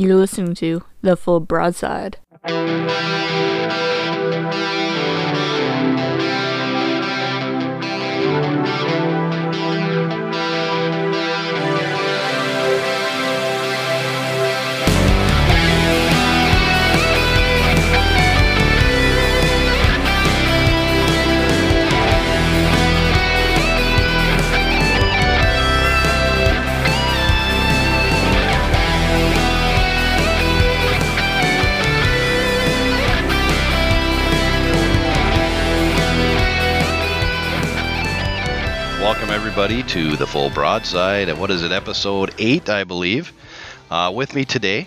You're listening to The Full Broadside. Welcome, everybody, to the full broadside. And what is it, episode 8, I believe? Uh, with me today,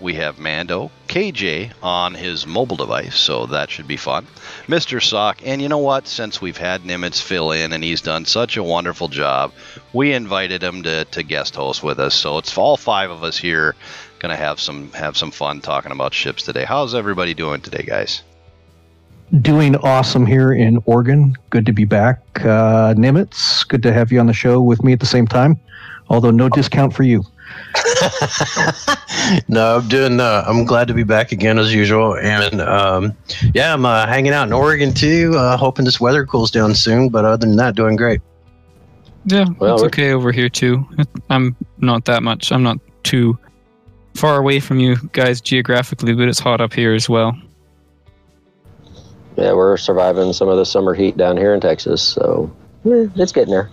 we have Mando KJ on his mobile device, so that should be fun. Mr. Sock, and you know what? Since we've had Nimitz fill in and he's done such a wonderful job, we invited him to, to guest host with us. So it's all five of us here gonna have some have some fun talking about ships today. How's everybody doing today, guys? Doing awesome here in Oregon. Good to be back. Uh, Nimitz, good to have you on the show with me at the same time. Although no discount for you. no, I'm doing. Uh, I'm glad to be back again as usual, and um, yeah, I'm uh, hanging out in Oregon too. Uh, hoping this weather cools down soon, but other than that, doing great. Yeah, Well, it's okay over here too. I'm not that much. I'm not too far away from you guys geographically, but it's hot up here as well. Yeah, we're surviving some of the summer heat down here in Texas, so eh, it's getting there.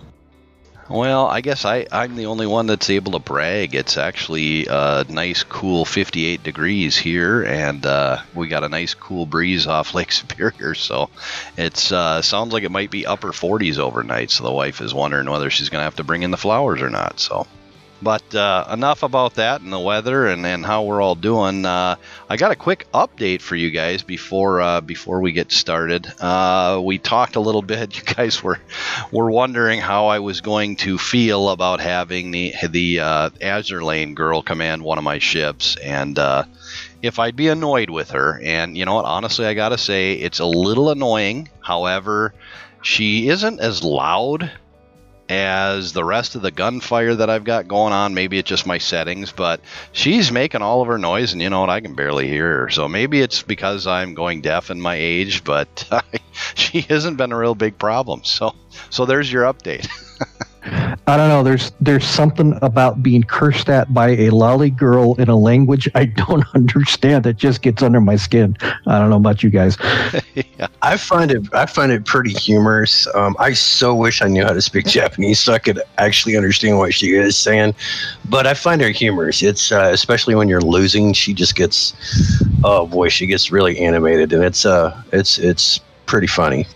Well, I guess I, I'm the only one that's able to brag. It's actually a nice, cool 58 degrees here, and uh, we got a nice, cool breeze off Lake Superior. So it's uh, sounds like it might be upper 40s overnight. So the wife is wondering whether she's going to have to bring in the flowers or not. So, but uh, enough about that and the weather and, and how we're all doing. Uh, I got a quick update for you guys before uh, before we get started. Uh, we talked a little bit. You guys were were wondering how I was going to feel about having the the uh, Azur Lane girl command one of my ships, and uh, if I'd be annoyed with her. And you know what? Honestly, I gotta say it's a little annoying. However, she isn't as loud as the rest of the gunfire that I've got going on. Maybe it's just my settings, but she's making all of her noise, and you know what? I can barely hear her. So maybe it's because I'm going deaf in my age, but she hasn't been a real big problem. So, so there's your update. I don't know. There's there's something about being cursed at by a lolly girl in a language I don't understand that just gets under my skin. I don't know about you guys. yeah. I find it. I find it pretty humorous. Um, I so wish I knew how to speak Japanese so I could actually understand what she is saying. But I find her humorous. It's uh, especially when you're losing. She just gets. Oh boy, she gets really animated, and it's uh, it's it's pretty funny.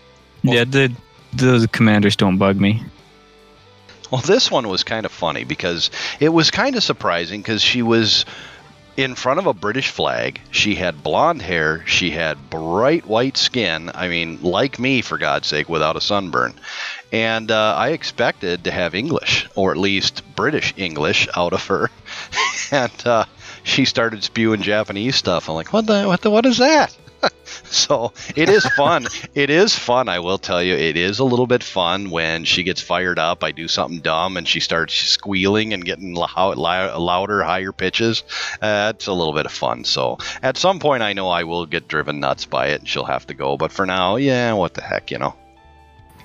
yeah, the the commanders don't bug me. Well, this one was kind of funny because it was kind of surprising because she was in front of a British flag. She had blonde hair. She had bright white skin. I mean, like me, for God's sake, without a sunburn. And uh, I expected to have English, or at least British English, out of her. and uh, she started spewing Japanese stuff. I'm like, what the, what the, what is that? so it is fun. it is fun. I will tell you, it is a little bit fun when she gets fired up. I do something dumb and she starts squealing and getting lou- lou- louder, higher pitches. Uh, it's a little bit of fun. So at some point, I know I will get driven nuts by it and she'll have to go. But for now, yeah, what the heck, you know.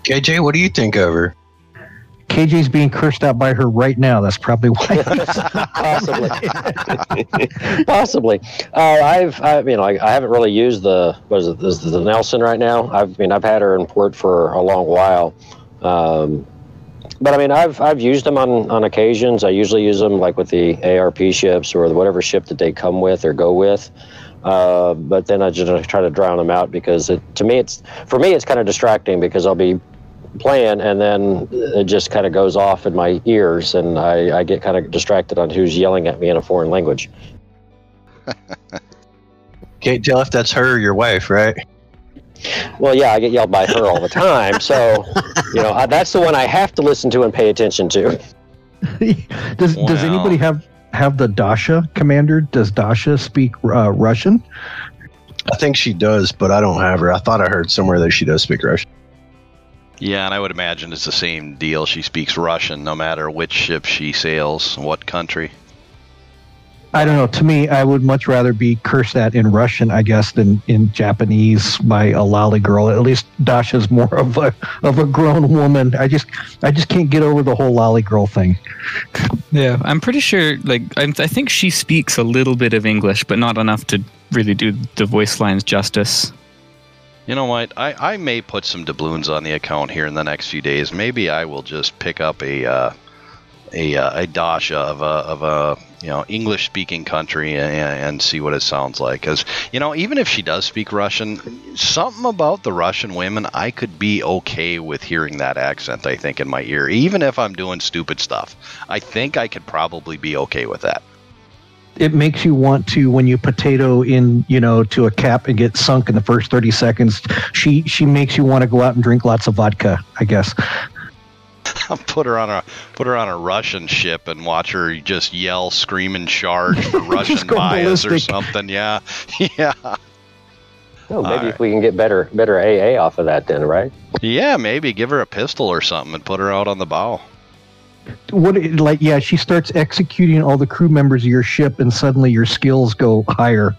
KJ, what do you think of her? KJ's being cursed out by her right now. That's probably why. Possibly. Possibly. Uh, I've, I, know, I, I haven't really used the, what is it, this is the Nelson right now. I've, I mean, I've had her in port for a long while. Um, but I mean, I've, I've used them on, on occasions. I usually use them like with the ARP ships or whatever ship that they come with or go with. Uh, but then I just try to drown them out because it, to me, it's, for me, it's kind of distracting because I'll be playing and then it just kind of goes off in my ears and I, I get kind of distracted on who's yelling at me in a foreign language. Can't tell if that's her or your wife, right? Well, yeah, I get yelled by her all the time. So, you know, I, that's the one I have to listen to and pay attention to. does does anybody have have the Dasha commander? Does Dasha speak uh, Russian? I think she does, but I don't have her. I thought I heard somewhere that she does speak Russian. Yeah, and I would imagine it's the same deal. She speaks Russian no matter which ship she sails, what country. I don't know. To me, I would much rather be cursed at in Russian, I guess, than in Japanese by a lolly girl. At least Dasha's more of a of a grown woman. I just I just can't get over the whole lolly girl thing. Yeah, I'm pretty sure. Like, I, I think she speaks a little bit of English, but not enough to really do the voice lines justice. You know what? I, I may put some doubloons on the account here in the next few days. Maybe I will just pick up a uh, a, uh, a Dasha of a of a you know English speaking country and, and see what it sounds like. Because you know even if she does speak Russian, something about the Russian women, I could be okay with hearing that accent. I think in my ear, even if I'm doing stupid stuff, I think I could probably be okay with that. It makes you want to when you potato in, you know, to a cap and get sunk in the first thirty seconds. She she makes you want to go out and drink lots of vodka. I guess. put her on a put her on a Russian ship and watch her just yell, scream, and charge for Russian go bias or something. Yeah, yeah, Oh, maybe Alright. if we can get better better AA off of that, then right? yeah. Maybe give her a pistol or something and put her out on the bow. What like? Yeah, she starts executing all the crew members of your ship, and suddenly your skills go higher.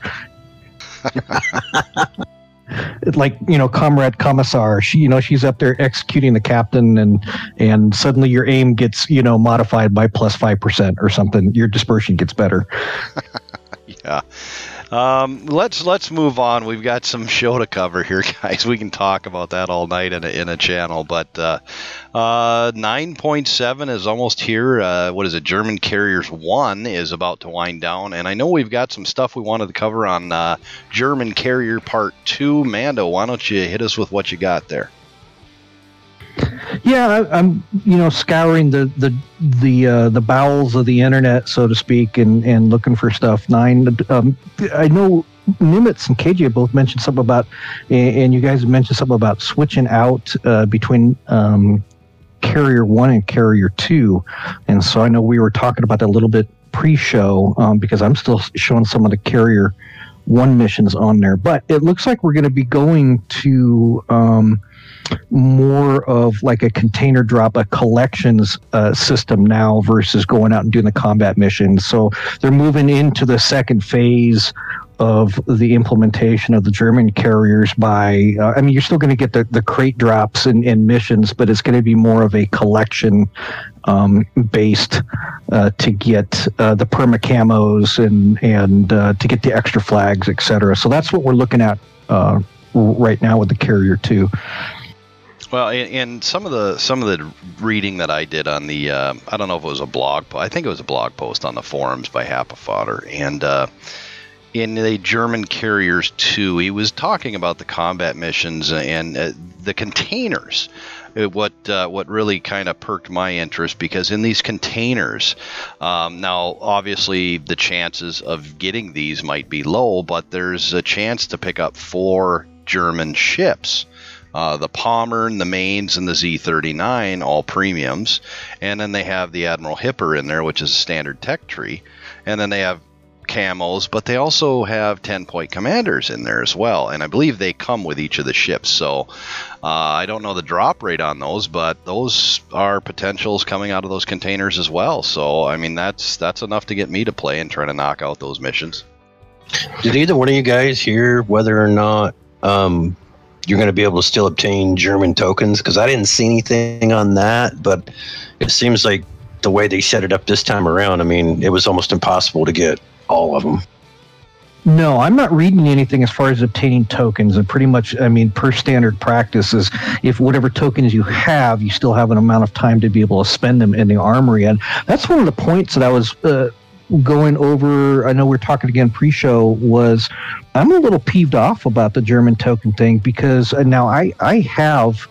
Like you know, comrade commissar. She, you know, she's up there executing the captain, and and suddenly your aim gets you know modified by plus plus five percent or something. Your dispersion gets better. Yeah. Um, let's let's move on. We've got some show to cover here, guys. We can talk about that all night in a, in a channel. But uh, uh, 9.7 is almost here. Uh, what is it? German Carriers 1 is about to wind down. And I know we've got some stuff we wanted to cover on uh, German Carrier Part 2. Mando, why don't you hit us with what you got there? Yeah, I, I'm you know scouring the the the uh, the bowels of the internet, so to speak, and and looking for stuff. Nine, um, I know Nimitz and KJ both mentioned something about, and and you guys mentioned something about switching out uh, between. Um, Carrier one and Carrier two, and so I know we were talking about that a little bit pre-show um, because I'm still showing some of the Carrier one missions on there, but it looks like we're going to be going to um, more of like a container drop, a collections uh, system now versus going out and doing the combat missions. So they're moving into the second phase of the implementation of the German carriers by, uh, I mean, you're still going to get the, the crate drops and, and missions, but it's going to be more of a collection um, based uh, to get uh, the perma camos and, and uh, to get the extra flags, et cetera. So that's what we're looking at uh, right now with the carrier too. Well, in some of the some of the reading that I did on the, uh, I don't know if it was a blog, po- I think it was a blog post on the forums by Happa Fodder, and uh, in the German Carriers too. he was talking about the combat missions and uh, the containers. Uh, What uh, what really kind of perked my interest because in these containers, um, now obviously the chances of getting these might be low, but there's a chance to pick up four German ships uh, the Pommern, the Mainz, and the Z39, all premiums. And then they have the Admiral Hipper in there, which is a standard tech tree. And then they have camos, but they also have 10 point commanders in there as well. And I believe they come with each of the ships. So uh, I don't know the drop rate on those, but those are potentials coming out of those containers as well. So, I mean, that's that's enough to get me to play and try to knock out those missions. Did either one of you guys hear whether or not um, you're going to be able to still obtain German tokens? Because I didn't see anything on that, but it seems like the way they set it up this time around, I mean, it was almost impossible to get all of them. No, I'm not reading anything as far as obtaining tokens. And pretty much, I mean, per standard practice is if whatever tokens you have, you still have an amount of time to be able to spend them in the armory. And that's one of the points that I was uh, going over. I know we are talking again pre-show. Was I'm a little peeved off about the German token thing because uh, now I I have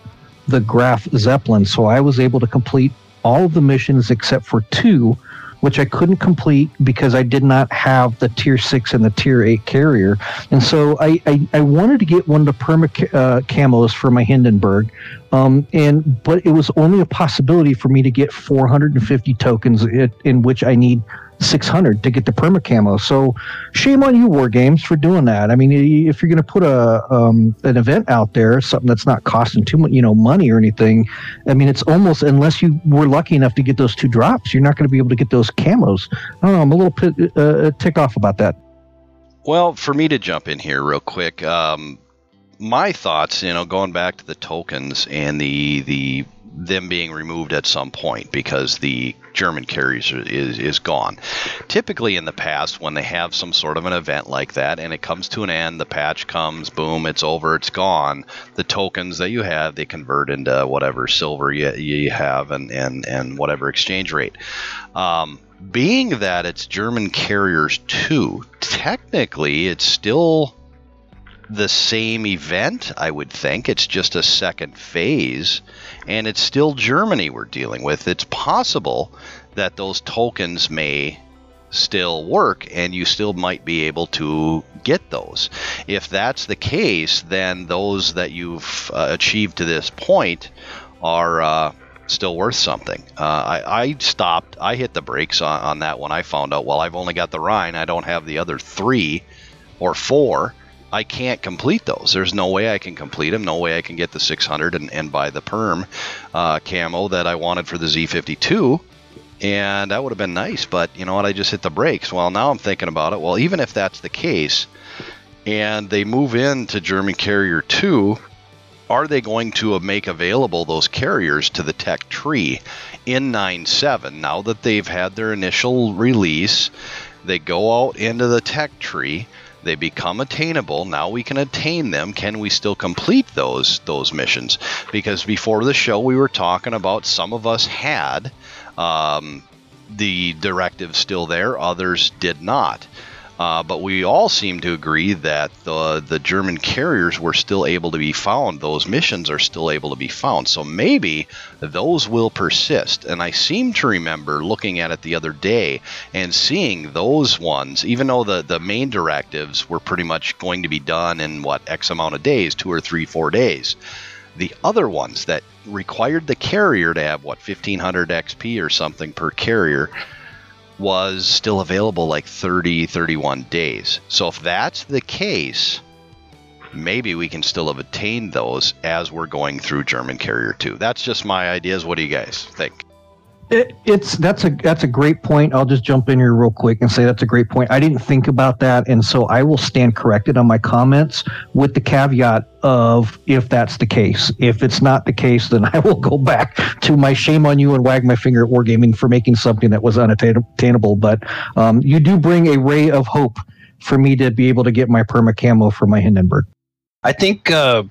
the Graf Zeppelin, so I was able to complete all of the missions except for two which I couldn't complete because I did not have the tier six and the tier eight carrier. And so I, I, I wanted to get one of the perma uh, camos for my Hindenburg. Um, and but it was only a possibility for me to get 450 tokens, in which I need 600 to get the perma camo. So shame on you, War Games, for doing that. I mean, if you're going to put a um, an event out there, something that's not costing too much, you know, money or anything, I mean, it's almost unless you were lucky enough to get those two drops, you're not going to be able to get those camos. I don't know. I'm a little pit, uh, tick off about that. Well, for me to jump in here real quick, um, my thoughts, you know, going back to the tokens and the the them being removed at some point because the German carriers is, is gone. Typically, in the past, when they have some sort of an event like that and it comes to an end, the patch comes, boom, it's over, it's gone. The tokens that you have, they convert into whatever silver you, you have and, and, and whatever exchange rate. Um, being that it's German carriers too, technically, it's still the same event, I would think. It's just a second phase, and it's still Germany we're dealing with. It's possible that those tokens may still work and you still might be able to get those. If that's the case, then those that you've uh, achieved to this point are. Uh, still worth something. Uh, I, I, stopped. I hit the brakes on, on, that when I found out. Well, I've only got the Rhein. I don't have the other three or four. I can't complete those. There's no way I can complete them. No way I can get the 600 and, and buy the perm uh, camo that I wanted for the Z52. And that would have been nice, but you know what? I just hit the brakes. Well, now I'm thinking about it. Well, even if that's the case, and they move into German Carrier 2, are they going to make available those carriers to the tech tree in 9.7 now that they've had their initial release? They go out into the tech tree they become attainable. Now we can attain them. Can we still complete those those missions? Because before the show, we were talking about some of us had um, the directive still there, others did not. Uh, but we all seem to agree that the the German carriers were still able to be found. Those missions are still able to be found. So maybe those will persist. And I seem to remember looking at it the other day and seeing those ones, even though the, the main directives were pretty much going to be done in what X amount of days, two or three, four days. The other ones that required the carrier to have what 1500 XP or something per carrier was still available like 30, 31 days. So if that's the case, maybe we can still have attained those as we're going through German Carrier 2. That's just my ideas. What do you guys think? It, it's that's a that's a great point. I'll just jump in here real quick and say that's a great point. I didn't think about that, and so I will stand corrected on my comments with the caveat of if that's the case. If it's not the case, then I will go back to my shame on you and wag my finger at Wargaming for making something that was unattainable. But um, you do bring a ray of hope for me to be able to get my perma camo for my Hindenburg. I think uh,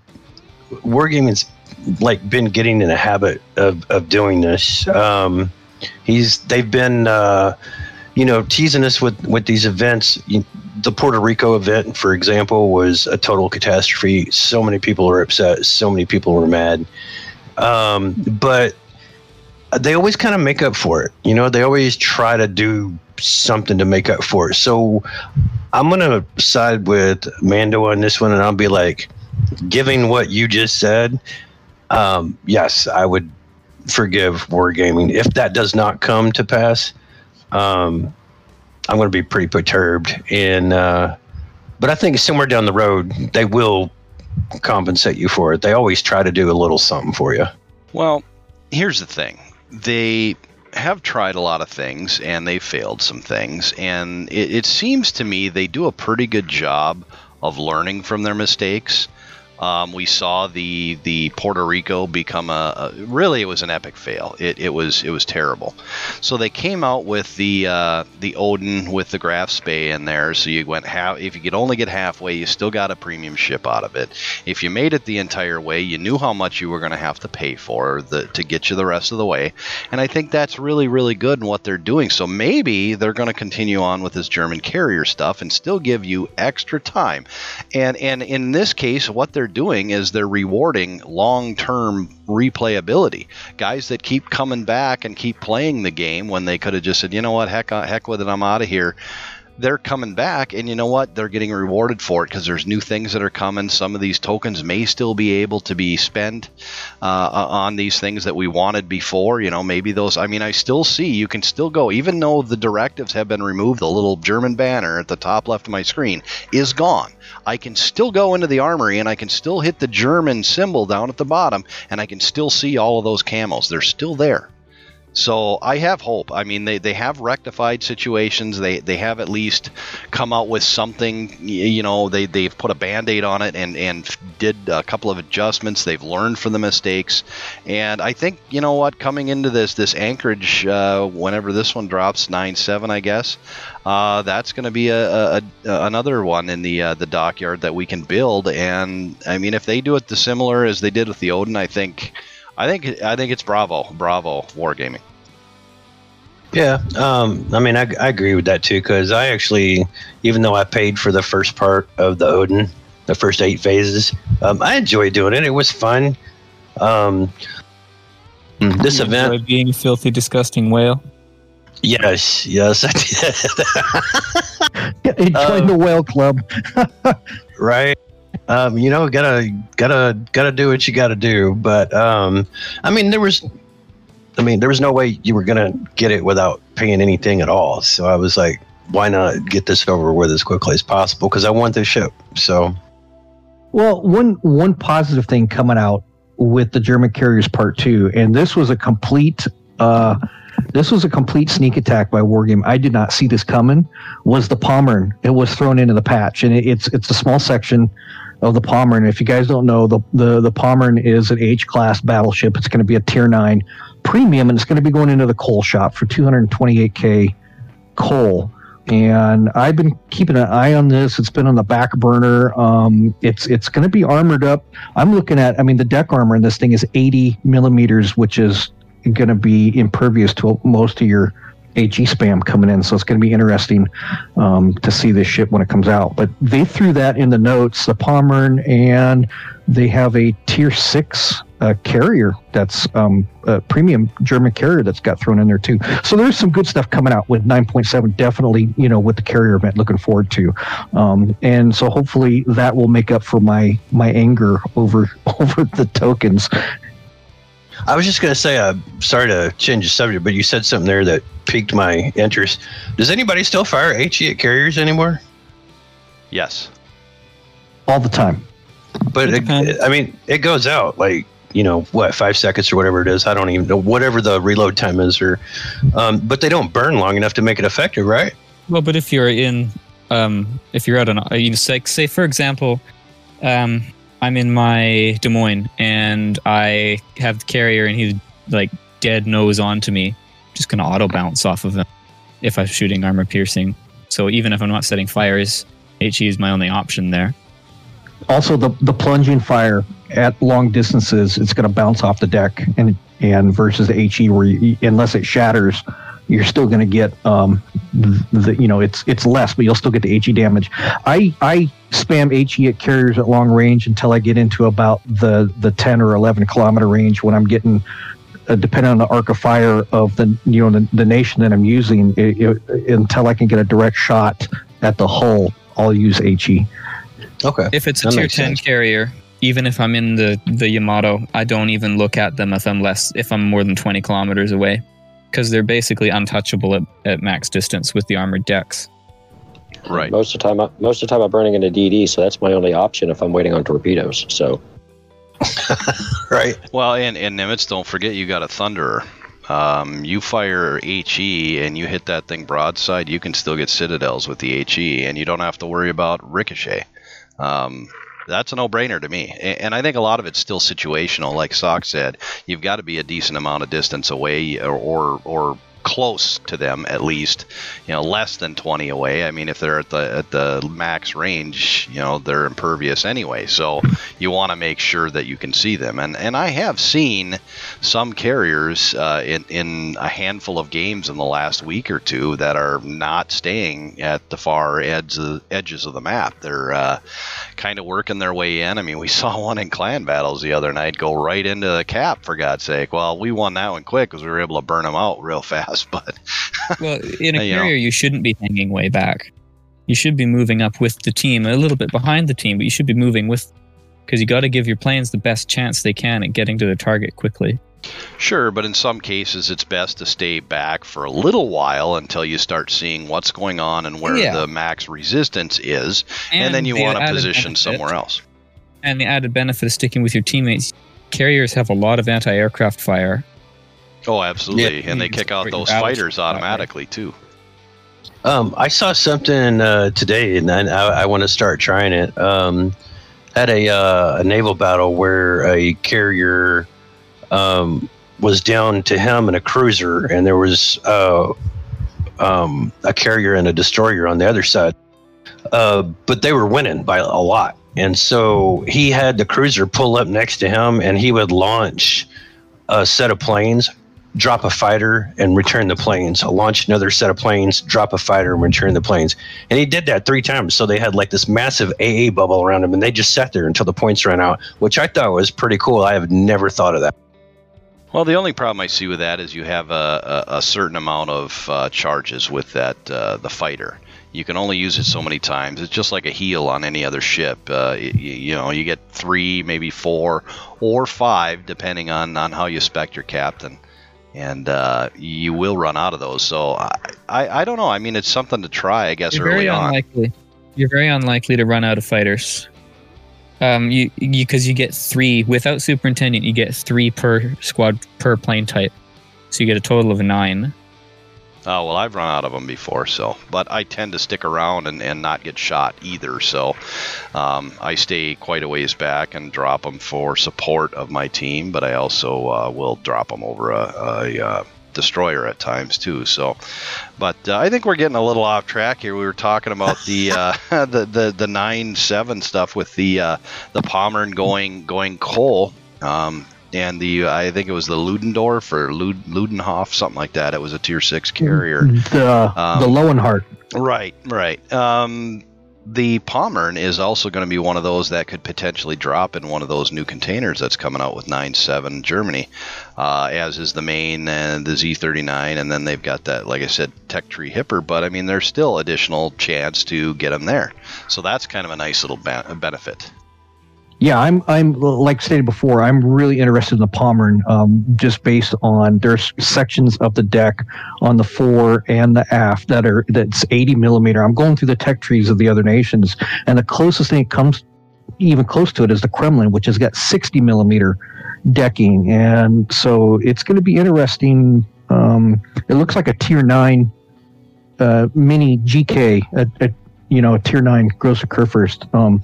Wargaming's like been getting in the habit of, of doing this. Um, he's they've been uh, you know teasing us with with these events. The Puerto Rico event, for example, was a total catastrophe. So many people were upset. So many people were mad. Um, but they always kind of make up for it. You know, they always try to do something to make up for it. So I'm gonna side with Mando on this one, and I'll be like, giving what you just said, um, yes, I would forgive wargaming if that does not come to pass. Um, I'm going to be pretty perturbed, and uh, but I think somewhere down the road they will compensate you for it. They always try to do a little something for you. Well, here's the thing: they have tried a lot of things and they failed some things, and it, it seems to me they do a pretty good job of learning from their mistakes. Um, we saw the the Puerto Rico become a, a, really it was an epic fail. It, it was it was terrible. So they came out with the uh, the Odin with the Graf Spee in there. So you went half. If you could only get halfway, you still got a premium ship out of it. If you made it the entire way, you knew how much you were going to have to pay for the, to get you the rest of the way. And I think that's really really good in what they're doing. So maybe they're going to continue on with this German carrier stuff and still give you extra time. And and in this case, what they're doing is they're rewarding long term replayability. Guys that keep coming back and keep playing the game when they could have just said, you know what, heck, uh, heck with it, I'm out of here. They're coming back, and you know what? They're getting rewarded for it because there's new things that are coming. Some of these tokens may still be able to be spent uh, on these things that we wanted before. You know, maybe those. I mean, I still see you can still go, even though the directives have been removed. The little German banner at the top left of my screen is gone. I can still go into the armory and I can still hit the German symbol down at the bottom, and I can still see all of those camels. They're still there. So I have hope. I mean, they, they have rectified situations. They they have at least come out with something. You know, they they've put a band aid on it and and did a couple of adjustments. They've learned from the mistakes, and I think you know what, coming into this this Anchorage, uh, whenever this one drops nine seven, I guess, uh, that's going to be a, a, a, another one in the uh, the dockyard that we can build. And I mean, if they do it the similar as they did with the Odin, I think. I think I think it's Bravo, Bravo Wargaming. Yeah, um, I mean, I, I agree with that too because I actually, even though I paid for the first part of the Odin, the first eight phases, um, I enjoyed doing it. It was fun. Um, this You event, being a filthy, disgusting whale. yes, yes, I did. Join Um, the whale club. right um you know gotta gotta gotta do what you gotta do but um i mean there was i mean there was no way you were gonna get it without paying anything at all so i was like why not get this over with as quickly as possible because i want this ship so Well, one one positive thing coming out with the German carriers part two, and this was a complete uh, this was a complete sneak attack by Wargame. I did not see this coming. Was the Pommern? It was thrown into the patch, and it, it's it's a small section of the Pommern. If you guys don't know, the the the Pommern is an H class battleship. It's going to be a tier nine premium, and it's going to be going into the coal shop for 228k coal and I've been keeping an eye on this. It's been on the back burner. Um, it's it's going to be armored up. I'm looking at. I mean, the deck armor in this thing is 80 millimeters, which is going to be impervious to most of your HE spam coming in. So it's going to be interesting um, to see this ship when it comes out. But they threw that in the notes, the Pommern, and they have a tier six uh, carrier that's um, a premium German carrier that's got thrown in there too. So there's some good stuff coming out with 9.7. Definitely, you know, with the carrier event, looking forward to. Um, and so hopefully that will make up for my my anger over over the tokens. I was just going to say uh, sorry to change the subject but you said something there that piqued my interest does anybody still fire he at carriers anymore Yes. all the time. But It it. I mean, it goes out like you know what, five seconds or whatever it is. I don't even know whatever the reload time is, or um, but they don't burn long enough to make it effective, right? Well, but if you're in, um, if you're out on, uh, you know, say, say for example, um, I'm in my Des Moines and I have the carrier and he's like dead nose onto me, just gonna auto bounce off of him if I'm shooting armor piercing. So even if I'm not setting fires, HE is my only option there. Also, the the plunging fire at long distances, it's going to bounce off the deck, and and versus the HE, where you, unless it shatters, you're still going to get um, the you know it's it's less, but you'll still get the HE damage. I I spam HE at carriers at long range until I get into about the the 10 or 11 kilometer range when I'm getting. Uh, depending on the arc of fire of the you know the, the nation that I'm using, it, it, until I can get a direct shot at the hull, I'll use HE. Okay. If it's a That tier 10 sense. carrier, even if I'm in the, the Yamato, I don't even look at them if I'm less if I'm more than 20 kilometers away. Because they're basically untouchable at, at max distance with the armored decks. Right. Most of the time, I, most of the time I'm burning into DD, so that's my only option if I'm waiting on torpedoes. So Right. Well, and and Nimitz, don't forget you got a Thunderer. Um, you fire HE and you hit that thing broadside, you can still get citadels with the HE, and you don't have to worry about ricochet. Um, that's a no-brainer to me, and I think a lot of it's still situational. Like Sock said, you've got to be a decent amount of distance away, or or, or close to them at least. You know, less than 20 away. I mean, if they're at the at the max range, you know, they're impervious anyway. So you want to make sure that you can see them. And and I have seen some carriers uh, in in a handful of games in the last week or two that are not staying at the far edge of, edges of the map. They're uh, kind of working their way in. I mean, we saw one in clan battles the other night go right into the cap for God's sake. Well, we won that one quick because we were able to burn them out real fast. But Well, in a You know. carrier, you shouldn't be hanging way back. you should be moving up with the team, a little bit behind the team, but you should be moving with because you got to give your planes the best chance they can at getting to their target quickly. Sure, but in some cases, it's best to stay back for a little while until you start seeing what's going on and where Yeah. the max resistance is, and, then you the want to position benefit- somewhere else. And the added benefit of sticking with your teammates, carriers have a lot of anti-aircraft fire. Oh, absolutely, Yeah. and they kick out those fighters automatically too. Um, I saw something uh, today, and I, I want to start trying it. Um, had a, uh, a naval battle where a carrier um, was down to him and a cruiser, and there was uh, um, a carrier and a destroyer on the other side. Uh, but they were winning by a lot, and so he had the cruiser pull up next to him, and he would launch a set of planes drop a fighter and return the planes, launch another set of planes, drop a fighter and return the planes. And he did that three times. So they had like this massive AA bubble around him and they just sat there until the points ran out, which I thought was pretty cool. I have never thought of that. Well, the only problem I see with that is you have a, a, a certain amount of uh, charges with that uh, the fighter. You can only use it so many times. It's just like a heal on any other ship. Uh, y- y- you know, you get three, maybe four, or five, depending on, on how you spec your captain, and uh, you will run out of those. So I, I, I don't know. I mean, it's something to try, I guess, You're early very on. You're very unlikely to run out of fighters. Um, you because you, get three without superintendent. You get three per squad per plane type, so you get a total of nine. Oh well, I've run out of them before, so but I tend to stick around and, and not get shot either. So um, I stay quite a ways back and drop them for support of my team, but I also uh, will drop them over a, a, uh destroyer at times too. So, but uh, I think we're getting a little off track here. We were talking about the uh, the the the nine seven stuff with the uh, the Pommern going going coal. Um, and the I think it was the Ludendorff or Lud, Ludenhoff, something like that. It was a tier six carrier. The Um, the Löwenhardt. Right, right. Um, the Pommern is also going to be one of those that could potentially drop in one of those new containers that's coming out with 9.7 Germany, uh, as is the main and the Z39, and then they've got that, like I said, Tech Tree Hipper. But I mean, there's still additional chance to get them there, so that's kind of a nice little ba- benefit. Yeah, I'm I'm like stated before. I'm really interested in the Pommern, um, just based on there's sections of the deck on the fore and the aft that are that's 80 millimeter. I'm going through the tech trees of the other nations, and the closest thing it comes even close to it is the Kremlin, which has got 60 millimeter decking, and so it's going to be interesting. Um, it looks like a tier nine uh, mini GK, a, a, you know, a tier nine Grosser Kurfürst. Um,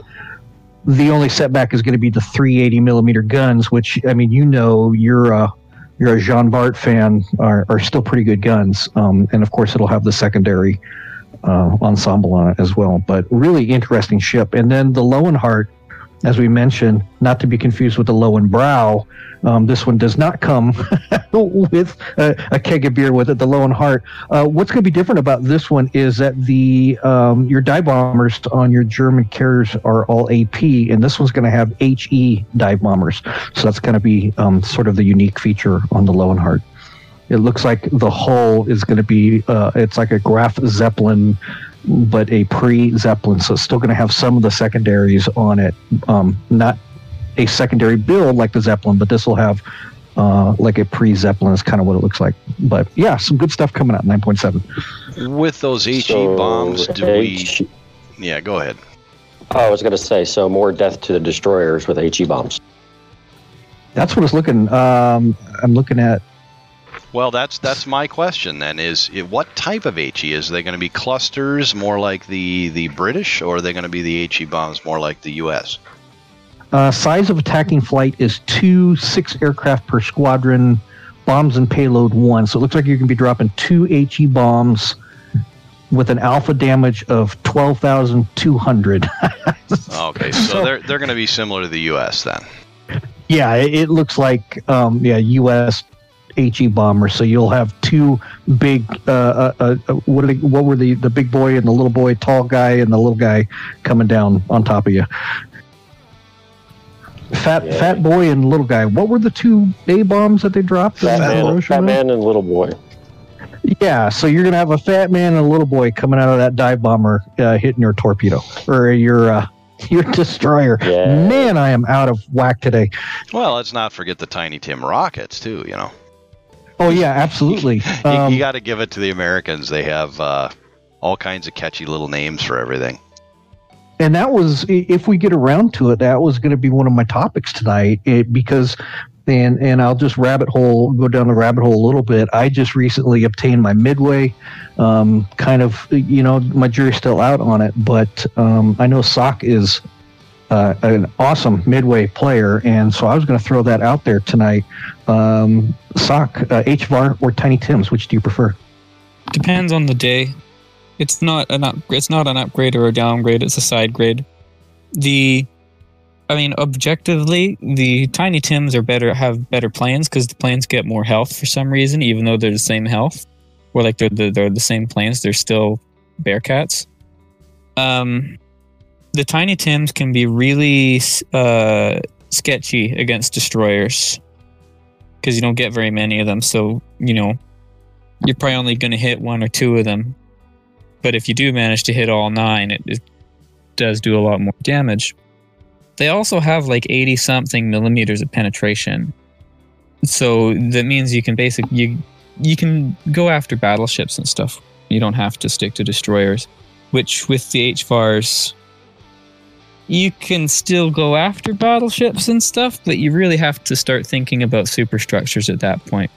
the only setback is going to be the 380 millimeter guns, which I mean, you know, you're a you're a Jean Bart fan, are, are still pretty good guns, um, and of course, it'll have the secondary uh, ensemble on it as well. But really interesting ship, and then the Löwenhardt, as we mentioned, not to be confused with the Low Löwenbräu. Um, this one does not come with a, a keg of beer with it. The Low Löwenhardt. Uh, what's going to be different about this one is that the um, your dive bombers on your German carriers are all AP, and this one's going to have HE dive bombers. So that's going to be um, sort of the unique feature on the Löwenhardt. It looks like the hull is going to be uh, it's like a Graf Zeppelin, but a pre-Zeppelin, so it's still going to have some of the secondaries on it. Um, not a secondary build like the Zeppelin, but this will have uh, like a pre-Zeppelin is kind of what it looks like. But yeah, some good stuff coming out. Nine point seven. With those HE So, bombs, do we? Yeah, go ahead. Oh, I was going to say, so more death to the destroyers with HE bombs. That's what it's looking. Um, I'm looking at. Well, that's that's my question then. Is it, what type of HE is they going to be clusters, more like the the British, or are they going to be the HE bombs, more like the U.S.? Uh, size of attacking flight is two six aircraft per squadron. Bombs and payload one. So it looks like you're going to be dropping two HE bombs with an alpha damage of twelve thousand two hundred. Okay, so they're they're going to be similar to the U.S. then. Yeah, it, it looks like um, yeah U.S. HE bomber. So you'll have two big. Uh, uh, uh, uh, what are they, what were the the big boy and the little boy, tall guy and the little guy coming down on top of you. Fat Yeah. fat boy and little guy. What were the two A bombs that they dropped? Fat man, Fat man and little boy. Yeah, so you're gonna have a fat man and a little boy coming out of that dive bomber, uh, hitting your torpedo or your uh, your destroyer. Yeah. Man, I am out of whack today. Well, let's not forget the Tiny Tim rockets too. You know, Oh yeah, absolutely. you, Um, you got to give it to the Americans. They have uh, all kinds of catchy little names for everything. and that was if we get around to it that was going to be one of my topics tonight it, because and and i'll just rabbit hole go down the rabbit hole a little bit i just recently obtained my midway um, kind of you know my jury's still out on it but um, i know sock is uh, an awesome midway player and so i was going to throw that out there tonight um, sock uh, hvar or tiny tims which do you prefer Depends on the day. It's not an up, it's not an upgrade or a downgrade. It's a side grade. The, I mean, objectively, the Tiny Tims are better have better plans because the plans get more health for some reason, even though they're the same health, or like they're they're, they're the same plans. They're still Bearcats. Um, the Tiny Tims can be really uh, sketchy against destroyers because you don't get very many of them. So you know you're probably only going to hit one or two of them. But if you do manage to hit all nine, it, it does do a lot more damage. They also have like 80 something millimeters of penetration. So that means you can basically you you can go after battleships and stuff. You don't have to stick to destroyers, which with the HVARs you can still go after battleships and stuff, but you really have to start thinking about superstructures at that point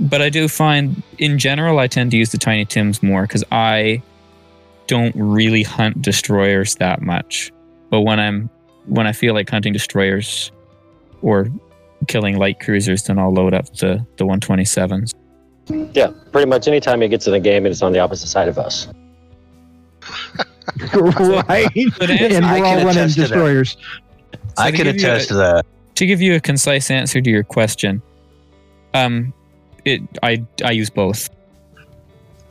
but I do find in general I tend to use the tiny tims more because I don't really hunt destroyers that much. But when I'm when I feel like hunting destroyers or killing light cruisers, then I'll load up the the 127s. Yeah, pretty much anytime he gets in a game it's on the opposite side of us. right But answer- and I we're can all running attest to that. destroyers I can attest a- to that. To give you a concise answer to your question, um, it I I use both.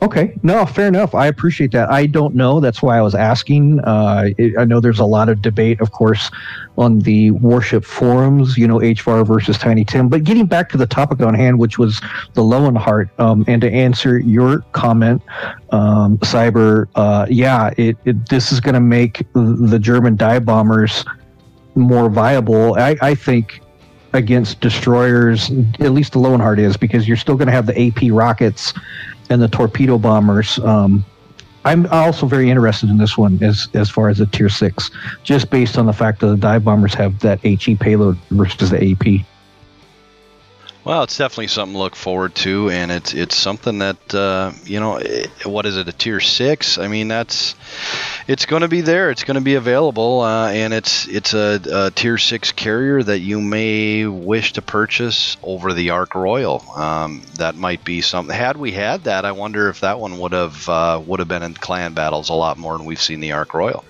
Okay, no, fair enough. I appreciate that. I don't know. That's why I was asking. Uh, it, I know there's a lot of debate, of course, on the warship forums. You know, HVAR versus Tiny Tim. But getting back to the topic on hand, which was the Löwenhardt, um, and to answer your comment, um, Cyber, uh, yeah, it, it this is going to make the German dive bombers more viable. I, I think against destroyers, at least the Löwenhardt is, because you're still going to have the AP rockets and the torpedo bombers. Um, I'm also very interested in this one as as far as the tier six, just based on the fact that the dive bombers have that HE payload versus the AP. Well, it's definitely something to look forward to, and it's it's something that uh, you know, eh, what is it, a tier six? I mean, that's it's going to be there. It's going to be available, uh, and it's it's a, a tier six carrier that you may wish to purchase over the Ark Royal. Um, that might be something. Had we had that, I wonder if that one would have uh, would have been in clan battles a lot more than we've seen the Ark Royal.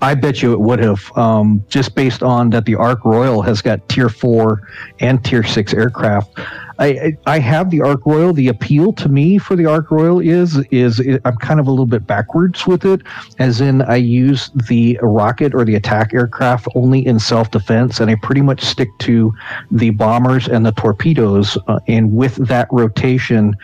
I bet you it would have, um, just based on that the Ark Royal has got tier four and tier six aircraft. I, I have the Ark Royal. The appeal to me for the Ark Royal is is it, I'm kind of a little bit backwards with it, as in I use the rocket or the attack aircraft only in self defense, and I pretty much stick to the bombers and the torpedoes. Uh, and with that rotation,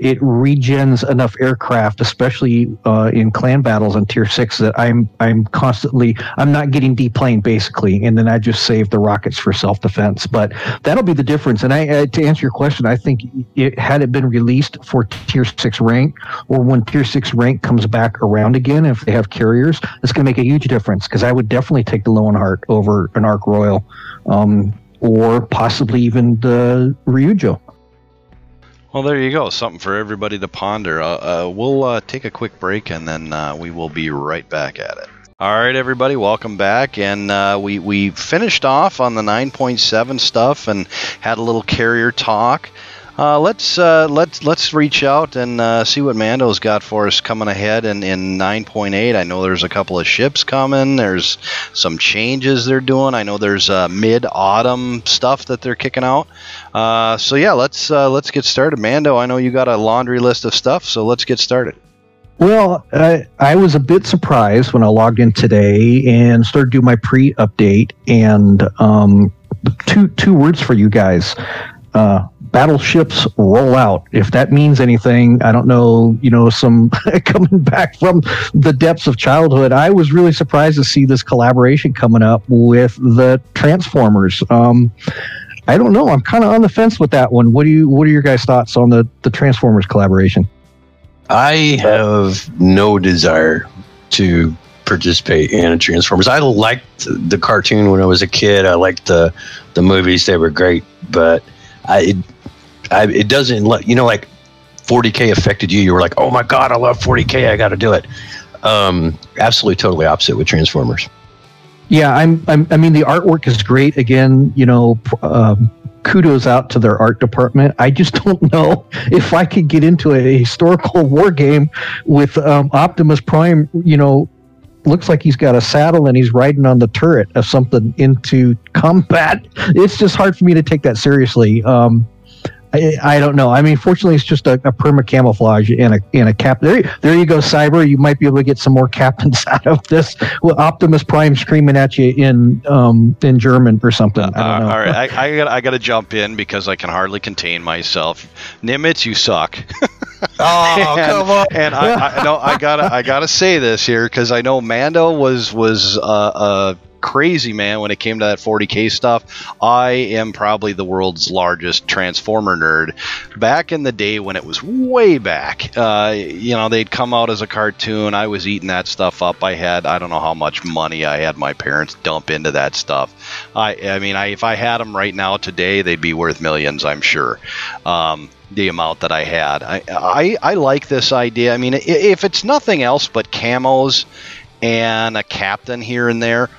it regens enough aircraft, especially uh, in clan battles on tier six, that I'm I'm constantly I'm not getting deplaned basically, and then I just save the rockets for self defense. But that'll be the difference. And I uh, to answer your question, I think it had it been released for tier six rank, or when tier six rank comes back around again, if they have carriers, it's going to make a huge difference. Because I would definitely take the Löwenhardt over an Ark Royal, um, or possibly even the Ryujo. Well, there you go. Something for everybody to ponder. Uh, uh, we'll uh, take a quick break and then uh, we will be right back at it. All right, everybody, welcome back. And uh, we, we finished off on the 9.7 stuff and had a little carrier talk. Uh, let's uh, let's let's reach out and uh, see what Mando's got for us coming ahead in, in 9.8. I know there's a couple of ships coming. There's some changes they're doing. I know there's uh, mid-autumn stuff that they're kicking out. Uh, so yeah, let's uh, let's get started. Mando, I know you got a laundry list of stuff, so let's get started. Well, I, I was a bit surprised when I logged in today and started doing my pre-update. And um, two two words for you guys: battleships roll out. If that means anything, I don't know. You know, some coming back from the depths of childhood, I was really surprised to see this collaboration coming up with the Transformers. Um, I don't know. I'm kind of on the fence with that one. What do you? What are your guys' thoughts on the the Transformers collaboration? I have no desire to participate in a Transformers. I liked the cartoon when I was a kid. I liked the the movies; they were great. But I, I, it doesn't let you know like 40k affected you. You were like, oh my god, I love 40k. I got to do it. Um, absolutely, totally opposite with Transformers. Yeah, I'm, I'm. I mean, the artwork is great. Again, you know, um, kudos out to their art department. I just don't know if I could get into a historical war game with um, Optimus Prime. You know, looks like he's got a saddle and he's riding on the turret of something into combat. It's just hard for me to take that seriously. Um, I, I, don't know. I mean, fortunately, it's just a, a perma camouflage and a and a cap. There, there you go, Cyber. You might be able to get some more captains out of this. With Optimus Prime screaming at you in um in German or something. Uh, all right, I, I got I got to jump in because I can hardly contain myself. Nimitz, you suck. oh and, come on! And I, I no, I gotta I gotta say this here because I know Mando was was uh, uh crazy man when it came to that 40k stuff. I am probably the world's largest Transformer nerd. Back in the day when it was way back, uh, you know, they'd come out as a cartoon. I was eating that stuff up. I had I don't know how much money I had my parents dump into that stuff. I I mean, I, if I had them right now today, they'd be worth millions. I'm sure. Um, the amount that I had. I, I I like this idea. I mean, if it's nothing else but camos and a captain here and there,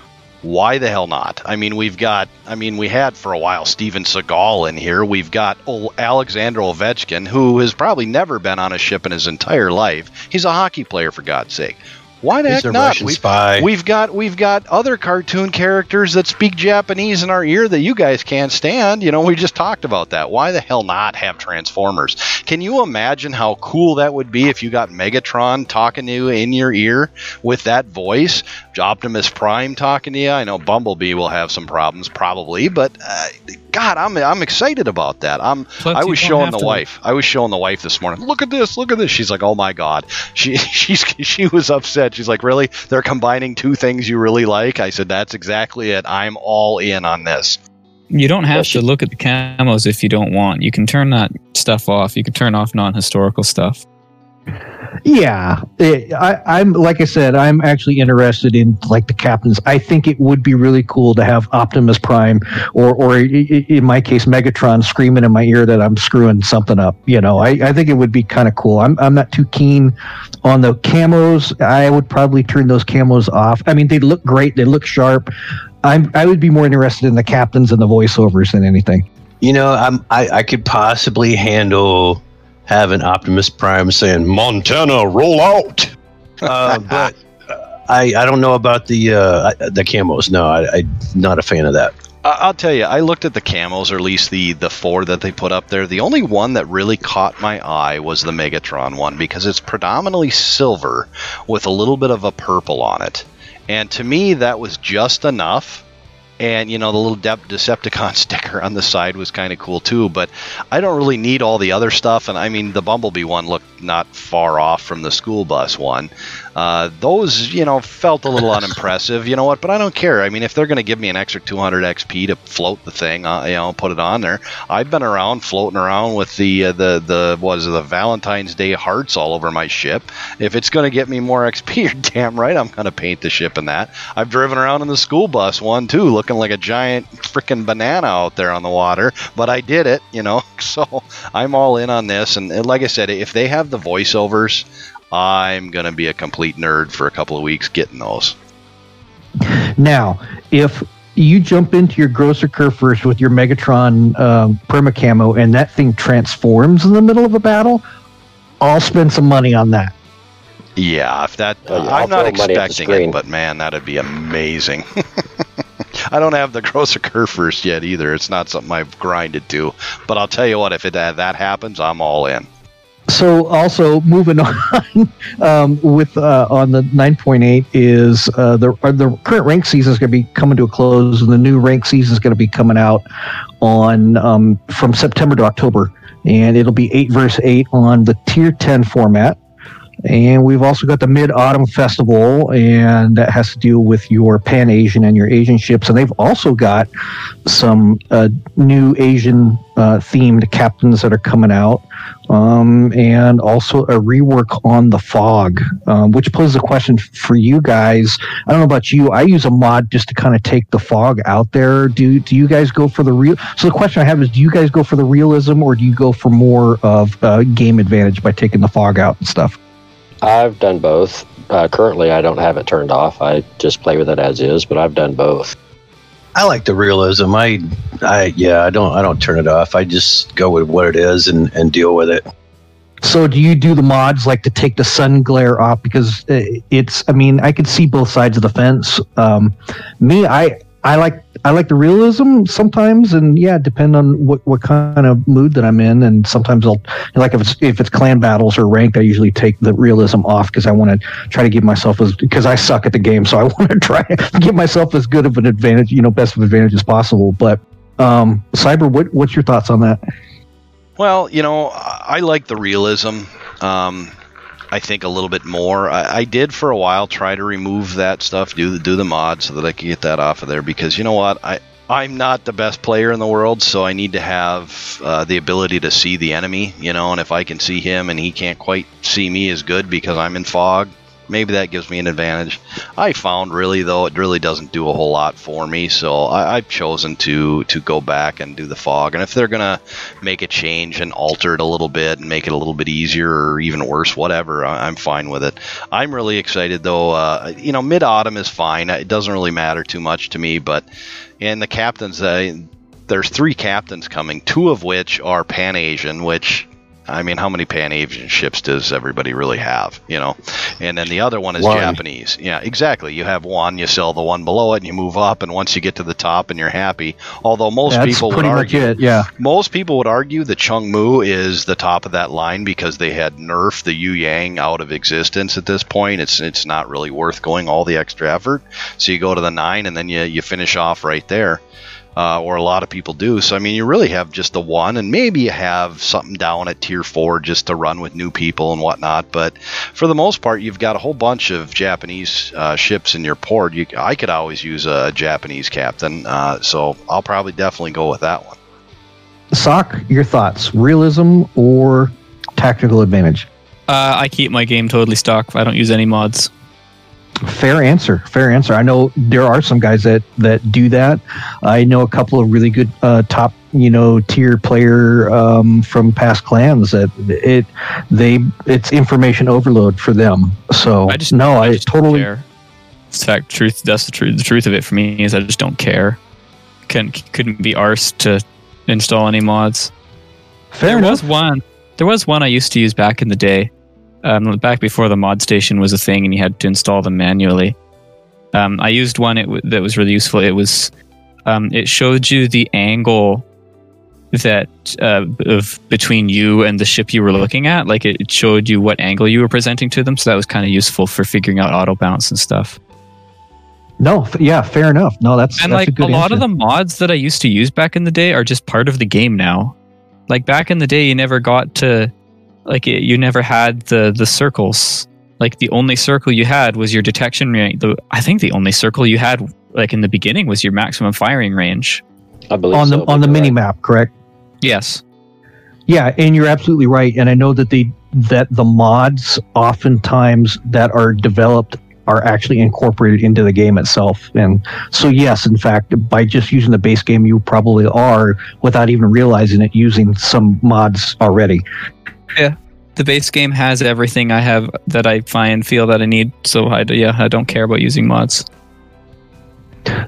why the hell not? I mean, we've got, I mean, we had for a while Steven Seagal in here. We've got old Alexander Ovechkin, who has probably never been on a ship in his entire life. He's a hockey player, for God's sake. Why the He's heck a not? We've, spy. we've got we've got other cartoon characters that speak Japanese in our ear that you guys can't stand. You know, we just talked about that. Why the hell not have Transformers? Can you imagine how cool that would be if you got Megatron talking to you in your ear with that voice? Optimus Prime talking to you. I know Bumblebee will have some problems probably, but uh, God, I'm I'm excited about that. I'm Plus, I was showing the to- wife. I was showing the wife this morning. Look at this. Look at this. She's like, "Oh my god." She she's she was upset. She's like, "Really? They're combining two things you really like?" I said, "That's exactly it. I'm all in on this." You don't have to look at the camos if you don't want. You can turn that stuff off. You can turn off non-historical stuff. Yeah, it, I, I'm like I said, I'm actually interested in like the captains. I think it would be really cool to have Optimus Prime or, or in my case, Megatron screaming in my ear that I'm screwing something up. You know, I, I think it would be kind of cool. I'm, I'm not too keen on the camos. I would probably turn those camos off. I mean, they look great. They look sharp. I'm, I would be more interested in the captains and the voiceovers than anything. You know, I'm I, I could possibly handle having Optimus Prime saying Montana roll out, uh, but I I don't know about the uh, the camos. No, I, I'm not a fan of that. I'll tell you, I looked at the camos, or at least the the four that they put up there. The only one that really caught my eye was the Megatron one because it's predominantly silver with a little bit of a purple on it, and to me that was just enough. And you know the little De- Decepticon sticker on the side was kind of cool too, but I don't really need all the other stuff. And I mean the Bumblebee one looked not far off from the school bus one. Uh, those, you know, felt a little unimpressive. You know what? But I don't care. I mean, if they're going to give me an extra 200 XP to float the thing, uh, you know, put it on there. I've been around floating around with the uh, the the was the Valentine's Day hearts all over my ship. If it's going to get me more XP, you're damn right I'm going to paint the ship in that. I've driven around in the school bus one too, looking like a giant freaking banana out there on the water. But I did it, you know. So I'm all in on this. And like I said, if they have the voiceovers. I'm going to be a complete nerd for a couple of weeks getting those. Now, if you jump into your Grosser Kurfürst with your Megatron um, perma camo and that thing transforms in the middle of a battle, I'll spend some money on that. Yeah, if that yeah, I'll I'm not throw money at the expecting it, but man, that'd be amazing. I don't have the Grosser Kurfürst yet either. It's not something I've grinded to. But I'll tell you what, if it, that happens, I'm all in. So also moving on um, with uh, on the 9.8 is uh, the uh, the current rank season is going to be coming to a close, and the new rank season is going to be coming out on um, from September to October, and it'll be eight versus eight on the tier 10 format. And we've also got the Mid Autumn Festival, and that has to do with your Pan Asian and your Asian ships. And they've also got some uh, new Asian uh, themed captains that are coming out, um, and also a rework on the fog, um, which poses a question for you guys. I don't know about you. I use a mod just to kind of take the fog out there. Do do you guys go for the real? So the question I have is, do you guys go for the realism, or do you go for more of uh, game advantage by taking the fog out and stuff? I've done both. Uh, currently, I don't have it turned off. I just play with it as is, but I've done both. I like the realism. I, I, yeah, I don't, I don't turn it off. I just go with what it is and and deal with it. So do you do the mods like to take the sun glare off because uh, it's? I mean, I could see both sides of the fence. Um, me, I I like I like the realism sometimes, and yeah, depend on what, what kind of mood that I'm in. And sometimes I'll like if it's if it's clan battles or ranked, I usually take the realism off because I want to try to give myself as because I suck at the game, so I want to try to give myself as good of an advantage, you know, best of advantage as possible. But um, Cyber, what what's your thoughts on that? Well, you know, I like the realism. Um, I think a little bit more. I, I, did for a while try to remove that stuff, do the do the mod so that I could get that off of there because you know what I. I'm not the best player in the world, so I need to have uh, the ability to see the enemy, you know. And if I can see him and he can't quite see me as good because I'm in fog, maybe that gives me an advantage. I found really though it really doesn't do a whole lot for me, so I, have chosen to to go back and do the fog. And if they're gonna make a change and alter it a little bit and make it a little bit easier or even worse, whatever, I, am fine with it. I'm really excited though. Uh, you know, mid autumn is fine. It doesn't really matter too much to me, but and the captains. Uh, there's three captains coming, two of which are Pan Asian, which I mean, how many Pan Asian ships does everybody really have? You know, and then the other one is one. Japanese. Yeah, exactly. You have one, you sell the one below it, and you move up, and once you get to the top, and you're happy. Although most That's people would argue, it, yeah, most people would argue that Chung Mu is the top of that line because they had nerfed the Yueyang out of existence at this point. It's it's not really worth going all the extra effort. So you go to the nine, and then you you finish off right there uh, or a lot of people do. So I mean, you really have just the one, and maybe you have something down at tier four just to run with new people and whatnot. But for the most part, you've got a whole bunch of Japanese uh, ships in your port. You, I could always use a Japanese captain, uh, so I'll probably definitely go with that one. Sock, your thoughts: realism or tactical advantage? Uh, I keep my game totally stock. I don't use any mods. Fair answer. Fair answer. I know there are some guys that that do that. I know a couple of really good uh, top, you know, tier player um, from past clans that it they it's information overload for them. So I just no, I, I just totally. Care. It's fact, truth. That's the truth. The truth of it for me is I just don't care. Can couldn't be arsed to install any mods. Fair there enough. was one. There was one I used to use back in the day um, back before the mod station was a thing and you had to install them manually. Um, I used one w- that was really useful. It was um, it showed you the angle that uh, of between you and the ship you were looking at. Like it showed you what angle you were presenting to them. So that was kind of useful for figuring out auto bounce and stuff. No, f- yeah, fair enough. No, that's and that's like a, good a lot of the mods that I used to use back in the day are just part of the game now. Like back in the day, you never got to like it, you never had the the circles. Like the only circle you had was your detection range. The, I think the only circle you had, like in the beginning, was your maximum firing range. I believe on the so, on the but mini you're map, correct? Yes. Yeah, and you're absolutely right. And I know that they that the mods oftentimes that are developed are actually incorporated into the game itself. And so yes, in fact, by just using the base game you probably are without even realizing it using some mods already. The base game has everything I have that I find feel that I need. So I yeah I don't care about using mods.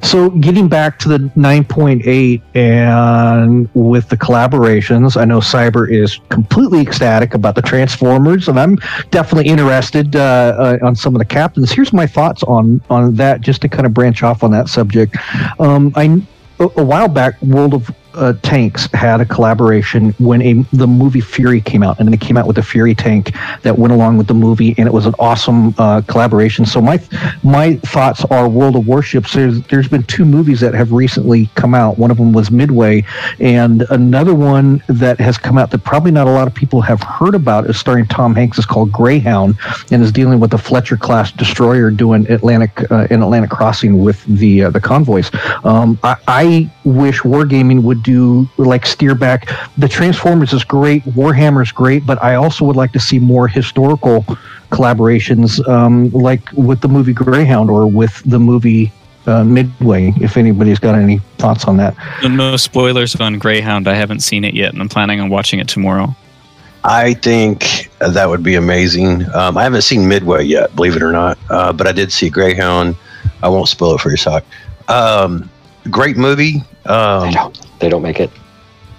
So getting back to the 9.8 and with the collaborations, I know Cyber is completely ecstatic about the Transformers, and I'm definitely interested uh, uh, on some of the captains. Here's my thoughts on on that, just to kind of branch off on that subject. Um, I a, a while back, World of uh, tanks had a collaboration when a the movie Fury came out, and then they came out with the Fury tank that went along with the movie, and it was an awesome uh, collaboration. So my my thoughts are World of Warships. There's there's been two movies that have recently come out. One of them was Midway, and another one that has come out that probably not a lot of people have heard about is starring Tom Hanks. is called Greyhound, and is dealing with the Fletcher class destroyer doing Atlantic uh, in Atlantic crossing with the uh, the convoys. Um, I, I wish Wargaming would do like steer back. The Transformers is great, Warhammer is great, but I also would like to see more historical collaborations, um, like with the movie Greyhound or with the movie uh, Midway. If anybody's got any thoughts on that, no spoilers on Greyhound. I haven't seen it yet, and I'm planning on watching it tomorrow. I think that would be amazing. Um, I haven't seen Midway yet, believe it or not, uh, but I did see Greyhound. I won't spoil it for you, Sock. Um, great movie. Um, they don't. They don't make it.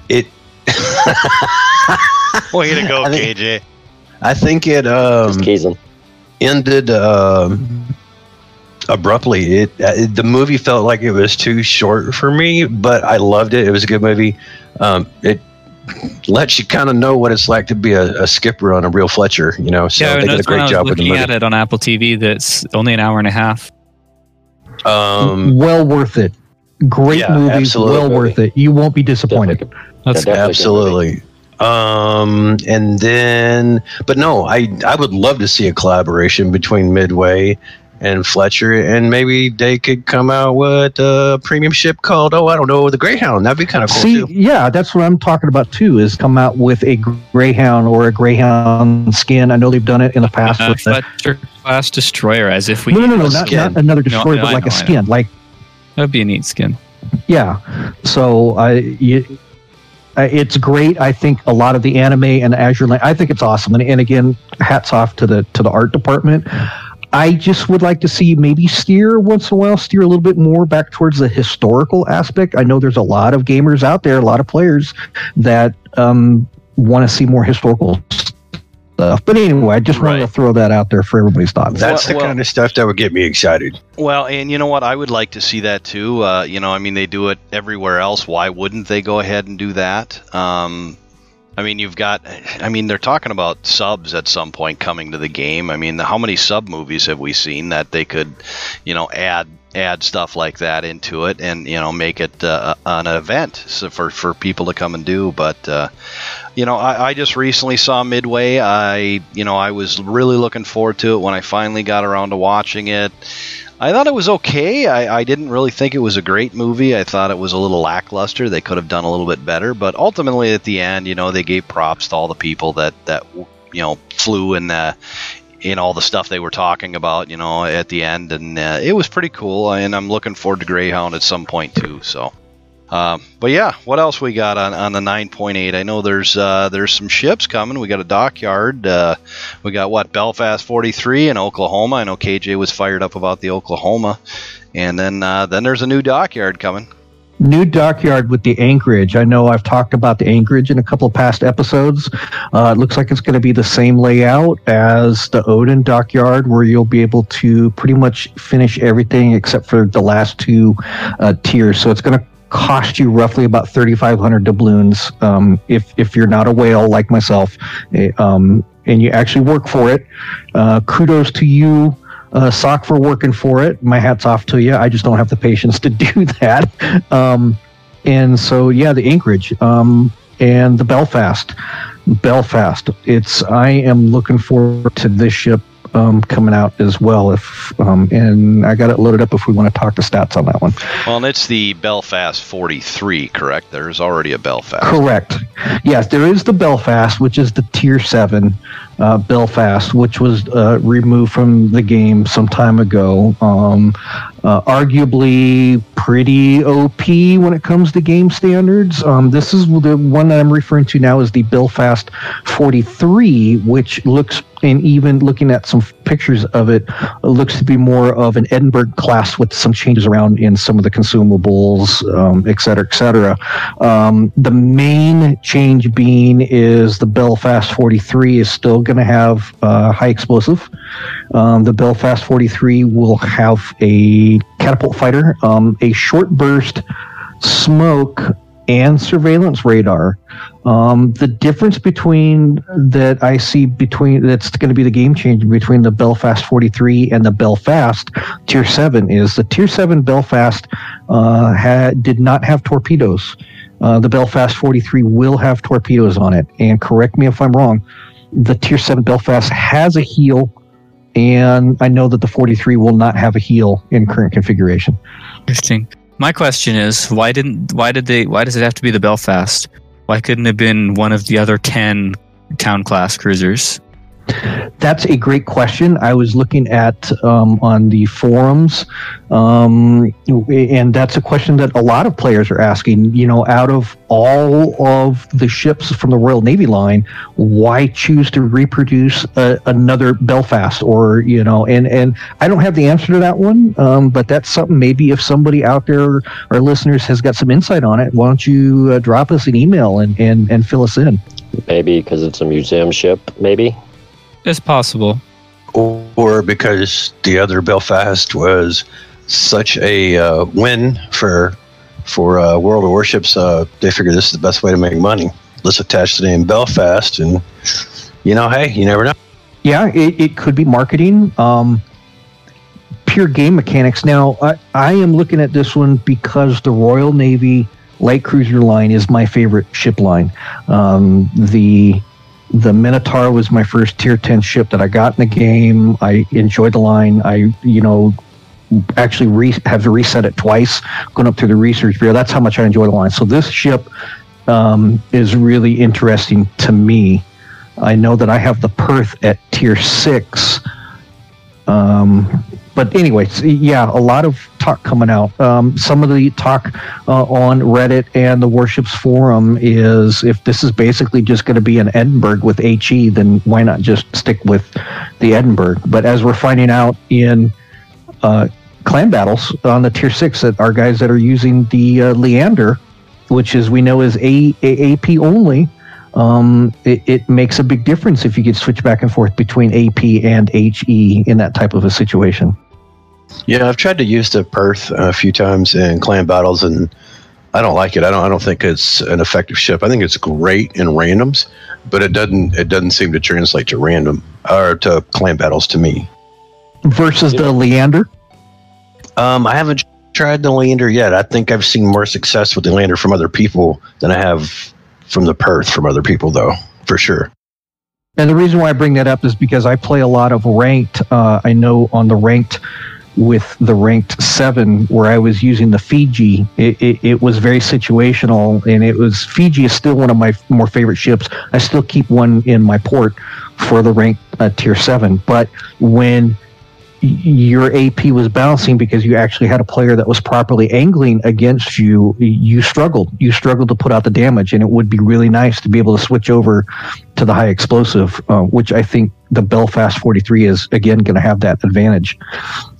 It. Way to go, I think- KJ. I think it um, Just ended um, abruptly. It, uh, it the movie felt like it was too short for me, but I loved it. It was a good movie. Um, it lets you kind of know what it's like to be a, a skipper on a real Fletcher. You know, so yeah, they did a that's when I great was job with the looking movie. at it on Apple TV. That's only an hour and a half. Um, well worth it. Great Yeah, movie, absolutely. well worth it. You won't be disappointed. Definitely. That's Yeah, absolutely. Um, and then, but no, I I would love to see a collaboration between Midway and Fletcher, and maybe they could come out with a premium ship called oh I don't know the Greyhound. That'd be kind of cool See, too. yeah, that's what I'm talking about too. Is come out with a Greyhound or a Greyhound skin. I know they've done it in the past uh, with the, Fletcher class destroyer. As if we no, no, no, no, not, not another destroyer, no, but I like know, a I know. skin. Like that'd be a neat skin. Yeah. So I, you, it's great. I think a lot of the anime and Azur, I think it's awesome. And, and again, hats off to the to the art department. I just would like to see maybe steer once in a while, steer a little bit more back towards the historical aspect. I know there's a lot of gamers out there, a lot of players that um, want to see more historical stuff. But anyway, I just wanted to throw that out there for everybody's thoughts. That's Well- the well- kind of stuff that would get me excited. Well, and you know what? I would like to see that too. Uh, you know, I mean, they do it everywhere else. Why wouldn't they go ahead and do that? Um, I mean, you've got. I mean, they're talking about subs at some point coming to the game. I mean, how many sub movies have we seen that they could, you know, add add stuff like that into it and you know make it uh, an event so for for people to come and do. But uh, you know, I, I just recently saw Midway. I, you know, I was really looking forward to it when I finally got around to watching it. I thought it was okay. I, I didn't really think it was a great movie. I thought it was a little lackluster. They could have done a little bit better, but ultimately at the end, you know, they gave props to all the people that that you know flew in the in all the stuff they were talking about, you know, at the end, and uh, it was pretty cool. And I'm looking forward to Greyhound at some point too. So. Um, but yeah, what else we got on, on the 9.8? I know there's uh, there's some ships coming. We got a dockyard. Uh, we got what Belfast 43 in Oklahoma. I know KJ was fired up about the Oklahoma, and then uh, then there's a new dockyard coming. New dockyard with the anchorage. I know I've talked about the anchorage in a couple past episodes. Uh, it looks like it's going to be the same layout as the Odin dockyard, where you'll be able to pretty much finish everything except for the last two uh, tiers. So it's going to cost you roughly about 3,500 doubloons um, if if you're not a whale like myself, eh, um, and you actually work for it. Uh, kudos to you uh, sock for working for it. My hat's off to you. I just don't have the patience to do that. Um, and so, yeah, the Anchorage um, and the Belfast. Belfast. It's. I am looking forward to this ship um, coming out as well. If um, and I got it loaded up if we want to talk the stats on that one. Well, and it's the Belfast 43, correct? There's already a Belfast. Correct. Yes, there is the Belfast, which is the Tier Seven uh, Belfast, which was uh, removed from the game some time ago. Um, uh, arguably pretty OP when it comes to game standards. Um, this is the one that I'm referring to now is the Belfast 43, which looks and even looking at some pictures of it, it looks to be more of an Edinburgh class with some changes around in some of the consumables, um, et cetera, et cetera. Um, the main change being is the Belfast 43 is still going to have uh, high explosive. Um, the Belfast 43 will have a catapult fighter, um, a short burst smoke and surveillance radar. Um, the difference between that I see between that's going to be the game changer between the Belfast 43 and the Belfast Tier 7 is the Tier 7 Belfast uh, had did not have torpedoes. Uh, the Belfast 43 will have torpedoes on it. And correct me if I'm wrong, the Tier 7 Belfast has a heal, and I know that the 43 will not have a heal in current configuration. Interesting. My question is, why didn't why did they why does it have to be the Belfast? Why couldn't it have been one of the other ten town class cruisers? That's a great question. I was looking at um, on the forums, um, and that's a question that a lot of players are asking. You know, out of all of the ships from the Royal Navy line, why choose to reproduce a, another Belfast? Or you know, and and I don't have the answer to that one, um, but that's something maybe if somebody out there, our listeners, has got some insight on it, why don't you uh, drop us an email and and and fill us in? Maybe because it's a museum ship. Maybe. It's possible. or because the other Belfast was such a uh, win for for uh, World of Warships. Uh, they figured this is the best way to make money. Let's attach the name Belfast, and you know, hey, you never know. Yeah, it, it could be marketing. Um, pure game mechanics. Now, I, I am looking at this one because the Royal Navy light cruiser line is my favorite ship line. Um, the the Minotaur was my first tier 10 ship that I got in the game. I enjoyed the line. I, you know, actually re- have reset it twice, going up through the research bureau. That's how much I enjoy the line. So this ship um, is really interesting to me. I know that I have the Perth at tier six. Um, but anyways, yeah, a lot of talk coming out. Um, some of the talk uh, on Reddit and the Warships forum is if this is basically just going to be an Edinburgh with HE, then why not just stick with the Edinburgh? But as we're finding out in uh, clan battles on the tier six, that are guys that are using the uh, Leander, which is we know is a, AP only. Um, it, it makes a big difference if you get switch back and forth between AP and HE in that type of a situation. Yeah, I've tried to use the Perth a few times in clan battles, and I don't like it. I don't. I don't think it's an effective ship. I think it's great in randoms, but it doesn't. It doesn't seem to translate to random or to clan battles to me. Versus the Leander, Um, I haven't tried the Leander yet. I think I've seen more success with the Leander from other people than I have from the Perth from other people, though, for sure. and the reason why I bring that up is because I play a lot of ranked. Uh, I know on the ranked with the ranked seven where I was using the Fiji, it, it, it was very situational, and it was Fiji is still one of my more favorite ships. I still keep one in my port for the rank uh, tier seven, but when your AP was bouncing because you actually had a player that was properly angling against you, you struggled. You struggled to put out the damage, and it would be really nice to be able to switch over to the high explosive, uh, which I think the Belfast 43 is again going to have that advantage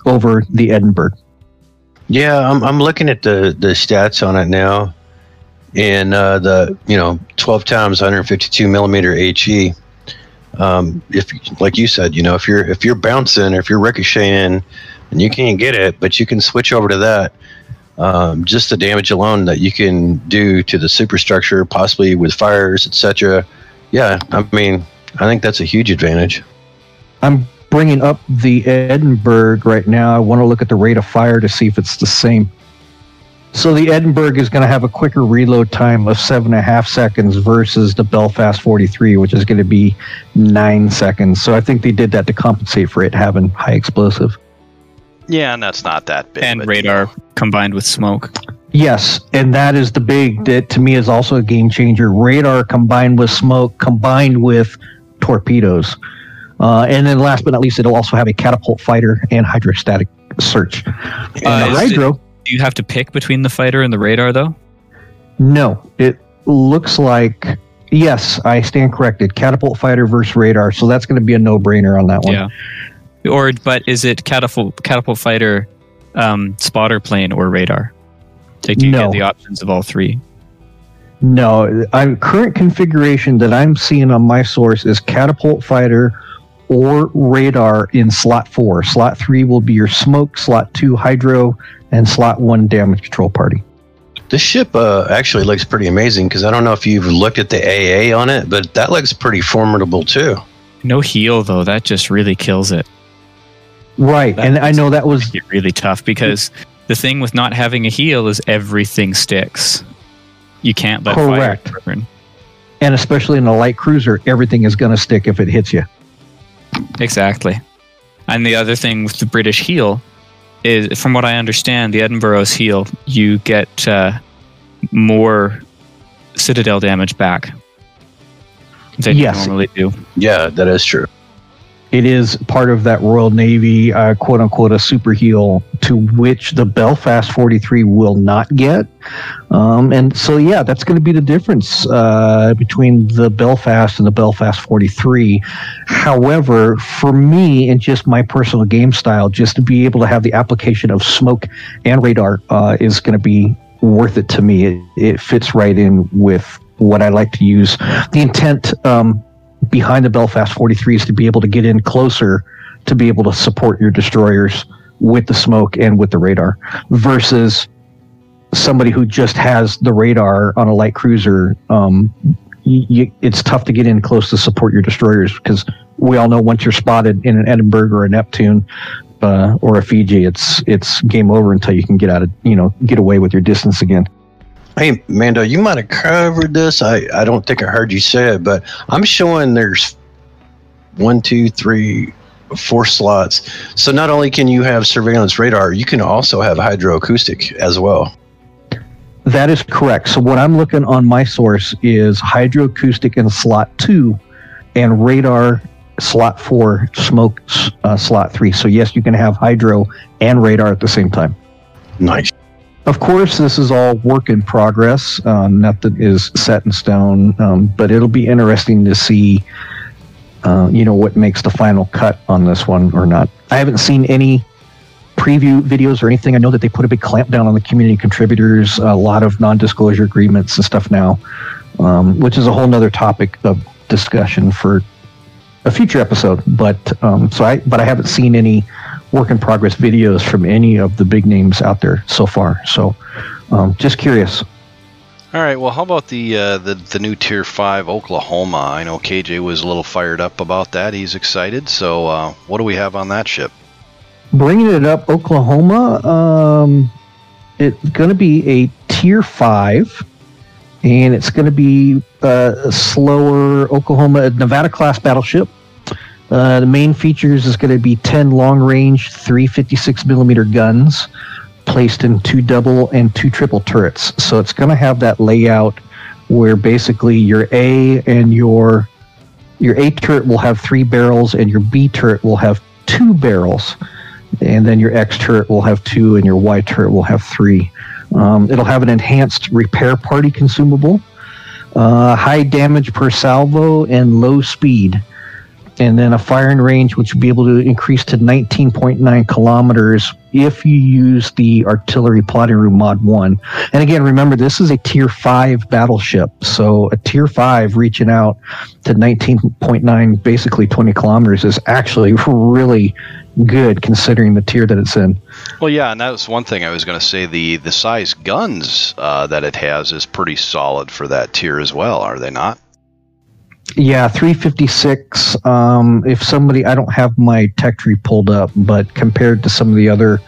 over the Edinburgh. Yeah, I'm, I'm looking at the, the stats on it now, and uh, the you know 12 times 152 millimeter HE. Um, if like you said, you know if you're if you're bouncing or if you're ricocheting and you can't get it, but you can switch over to that. Um, just the damage alone that you can do to the superstructure, possibly with fires, etc. Yeah, I mean, I think that's a huge advantage. I'm bringing up the Edinburgh right now. I want to look at the rate of fire to see if it's the same. So the Edinburgh is going to have a quicker reload time of seven and a half seconds versus the Belfast 43, which is going to be nine seconds. So I think they did that to compensate for it having high explosive. Yeah, and that's not that big. and radar you combined with smoke. Yes, and that is the big that to me is also a game changer. Radar combined with smoke, combined with torpedoes, uh, and then last but not least, it'll also have a catapult fighter and hydrostatic search. And Uh, the is it- hydro, Do you have to pick between the fighter and the radar though? no, it looks like yes, I stand corrected. Catapult fighter versus radar, so that's going to be a no-brainer on that one. Yeah. Or but is it catapult catapult fighter, um, spotter plane or radar? Do you No. get the options of all three? No, I'm current configuration that I'm seeing on my source is catapult fighter or radar in slot four. Slot three will be your smoke, slot two hydro, and slot one damage control party. This ship uh, actually looks pretty amazing because I don't know if you've looked at the AA on it, but that looks pretty formidable too. No heal though. That just really kills it. Right, That and I know that was Really, really tough because the thing with not having a heal is everything sticks. You can't let Correct. fire burn. and especially in a light cruiser, everything is going to stick if it hits you. Exactly. And the other thing with the British heal is, from what I understand, the Edinburgh's heal, you get uh, more citadel damage back than Yes. you normally do. Yeah, that is true. It is part of that Royal Navy, uh, quote unquote, a super heal to which the Belfast 43 will not get. Um, and so, yeah, that's going to be the difference uh, between the Belfast and the Belfast 43. However, for me and just my personal game style, just to be able to have the application of smoke and radar uh, is going to be worth it to me. It, it fits right in with what I like to use. The intent. Um, behind the Belfast 43s to be able to get in closer to be able to support your destroyers with the smoke and with the radar versus somebody who just has the radar on a light cruiser. Um, it's tough to get in close to support your destroyers because we all know once you're spotted in an Edinburgh or a Neptune uh, or a Fiji, it's it's game over until you can get out of you know get away with your distance again. Hey, Mando, you might have covered this. I, I don't think I heard you say it, but I'm showing there's one, two, three, four slots. So not only can you have surveillance radar, you can also have hydroacoustic as well. That is correct. So what I'm looking on my source is hydroacoustic in slot two, and radar slot four, smoke uh, slot three. So yes, you can have hydro and radar at the same time. Nice. Of course, this is all work in progress. Uh, nothing is set in stone, um, but it'll be interesting to see, uh, you know, what makes the final cut on this one or not. I haven't seen any preview videos or anything. I know that they put a big clamp down on the community contributors, a lot of non-disclosure agreements and stuff now, um, which is a whole nother topic of discussion for a future episode. But um, so I, but I haven't seen any work in progress videos from any of the big names out there so far. So, um, just curious. All right. Well, how about the uh, the the new Tier Five Oklahoma? I know KJ was a little fired up about that. He's excited. So, uh, what do we have on that ship? Bringing it up, Oklahoma. Um, it's going to be a tier five, and it's going to be uh, a slower Oklahoma Nevada class battleship. Uh, the main features is going to be 10 long range 356 millimeter guns placed in two double and two triple turrets. So it's going to have that layout where basically your A and your your A turret will have three barrels and your B turret will have two barrels. And then your X turret will have two and your Y turret will have three. Um, it'll have an enhanced repair party consumable, uh, high damage per salvo, and low speed and then a firing range which would be able to increase to 19.9 kilometers if you use the artillery plotting room mod 1 and again remember this is a tier 5 battleship so a tier 5 reaching out to 19.9 basically 20 kilometers is actually really good considering the tier that it's in Well, yeah, and that was one thing I was going to say. The the size guns uh, that it has is pretty solid for that tier as well, are they not? Yeah, 356. Um, if somebody, I don't have my tech tree pulled up, but compared to some of the other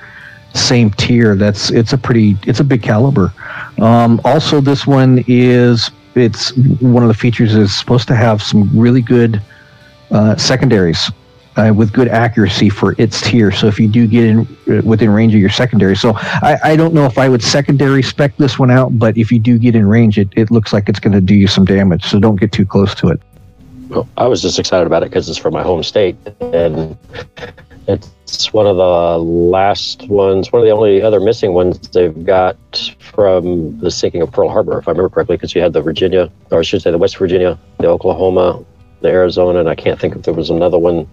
same tier, that's it's a pretty, it's a big caliber. Um, also, this one is it's one of the features is supposed to have some really good uh, secondaries. Uh, with good accuracy for its tier, so if you do get in uh, within range of your secondary, so I, I don't know if I would secondary spec this one out, but if you do get in range, it, it looks like it's going to do you some damage. So don't get too close to it. Well, I was just excited about it because it's from my home state, and it's one of the last ones, one of the only other missing ones they've got from the sinking of Pearl Harbor, if I remember correctly, because you had the Virginia, or I should say the West Virginia, the Oklahoma, the Arizona, and I can't think if there was another one.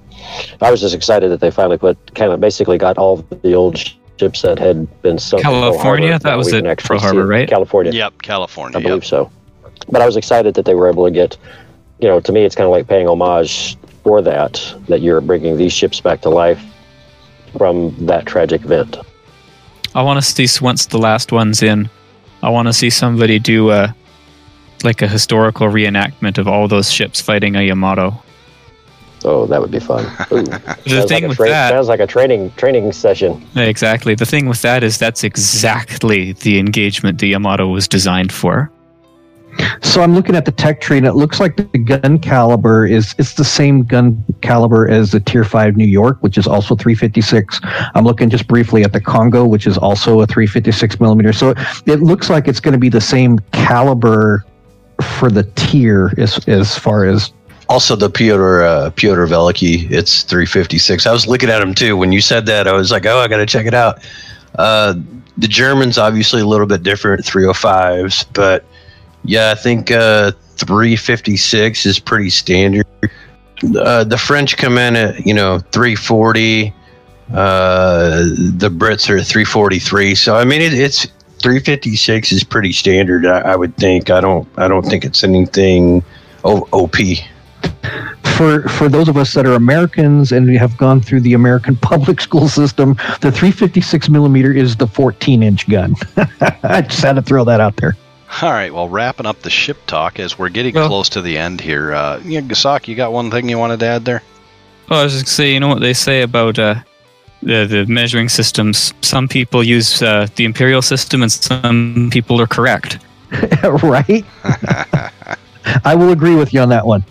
I was just excited that they finally put, kind of basically got all the old ships that had been sunk. California? Harbor, That was we at can actually Pearl Harbor, right? California. Yep, California. I yep. believe so. But I was excited that they were able to get, you know, to me, it's kind of like paying homage for that, that you're bringing these ships back to life from that tragic event. I want to see once the last one's in I want to see somebody do a like a historical reenactment of all those ships fighting a Yamato. Oh, that would be fun. Ooh, The thing like with tra- that, sounds like a training training session. exactly. The thing with that is that's exactly the engagement the Yamato was designed for. So I'm looking at the tech tree, and it looks like the gun caliber is it's the same gun caliber as the Tier Five New York, which is also 356. I'm looking just briefly at the Kongo, which is also a 356 millimeter. So it looks like it's going to be the same caliber for the tier as as far as Also, the Piotr uh, Piotr Veliky, it's 356. I was looking at him too. When you said that, I was like, oh, I got to check it out. Uh, the Germans obviously a little bit different, 305s, but yeah, I think uh, 356 is pretty standard. Uh, the French come in at you know 340. Uh, the Brits are 343. So I mean, it, it's 356 is pretty standard. I, I would think. I don't. I don't think it's anything OP. for for those of us that are Americans and we have gone through the American public school system, the 356 millimeter is the 14 inch gun. I just had to throw that out there. All right, well, wrapping up the ship talk as we're getting Well- close to the end here. Uh, yeah, Gasaki, you got one thing you wanted to add there? Well, I was just gonna say, you know what they say about uh, the the measuring systems. Some people use uh, the imperial system, and some people are correct. right? I will agree with you on that one.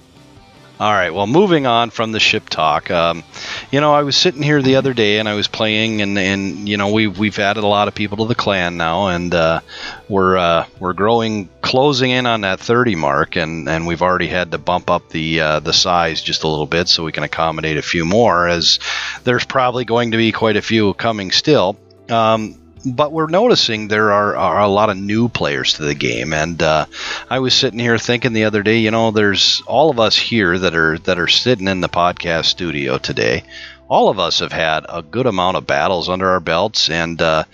All right. Well, moving on from the ship talk, um, you know, I was sitting here the other day and I was playing, and, and you know, we've we've added a lot of people to the clan now, and uh, we're uh, we're growing, closing in on that 30 mark, and, and we've already had to bump up the uh, the size just a little bit so we can accommodate a few more, as there's probably going to be quite a few coming still. Um, but we're noticing there are, are a lot of new players to the game, and uh, I was sitting here thinking the other day, you know, there's all of us here that are that are sitting in the podcast studio today. All of us have had a good amount of battles under our belts, and uh,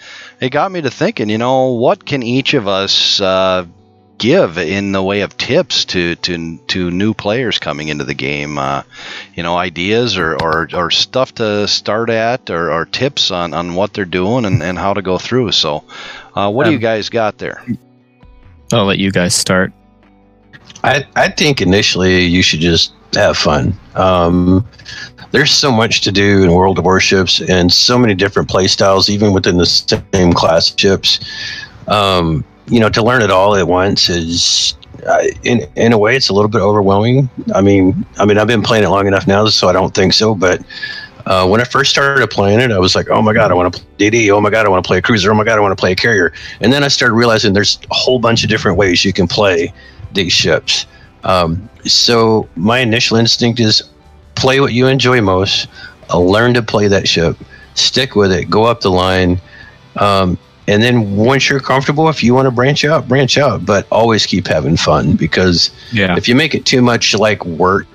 it got me to thinking, you know, what can each of us uh, give in the way of tips to to to new players coming into the game? Uh, you know, ideas or, or, or stuff to start at, or, or tips on, on what they're doing and, and how to go through. So, uh, what do you Um, guys got there? I'll let you guys start. I, I think initially you should just have fun. Um, there's so much to do in World of Warships and so many different play styles, even within the same class ships. Um, you know, to learn it all at once is, uh, in in a way, it's a little bit overwhelming. I mean, I mean, I've been playing it long enough now, so I don't think so. But uh, when I first started playing it, I was like, oh my god, I want to play DD. Oh my god, I want to play a cruiser. Oh my god, I want to play a carrier. And then I started realizing there's a whole bunch of different ways you can play these ships. Um, so my initial instinct is play what you enjoy most, uh, learn to play that ship, stick with it, go up the line, um, and then once you're comfortable, if you want to branch out, branch out, but always keep having fun because Yeah. if you make it too much like work,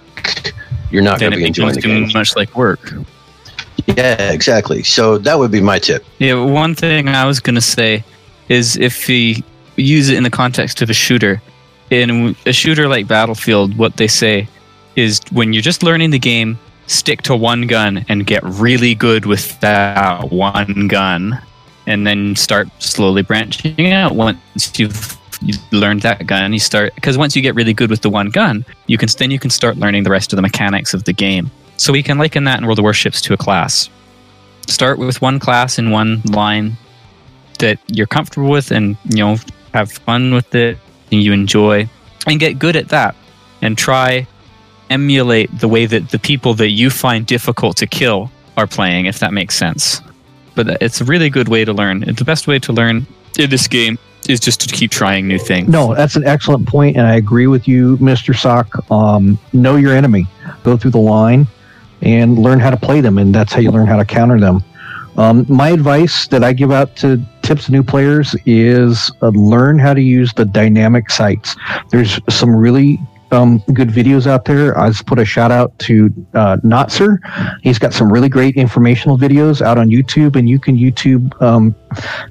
you're not going to be enjoying the game. too much like work. Yeah, exactly. So that would be my tip. Yeah, one thing I was gonna say is if we use it in the context of a shooter, in a shooter like Battlefield, what they say is when you're just learning the game, stick to one gun and get really good with that one gun, and then start slowly branching out. Once you've you learned that gun, you start because once you get really good with the one gun, you can then you can start learning the rest of the mechanics of the game. So we can liken that in World of Warships to a class start with one class in one line that you're comfortable with and you know have fun with it and you enjoy and get good at that and try emulate the way that the people that you find difficult to kill are playing if that makes sense but it's a really good way to learn It's the best way to learn in this game is just to keep trying new things No, that's an excellent point, and I agree with you, Mr. Sock. Um, know your enemy, go through the line, and learn how to play them, and that's how you learn how to counter them. Um, my advice that I give out to tips new players is uh, learn how to use the dynamic sights. There's some really um, good videos out there. I just put a shout out to uh, Notser. He's got some really great informational videos out on YouTube, and you can YouTube, um,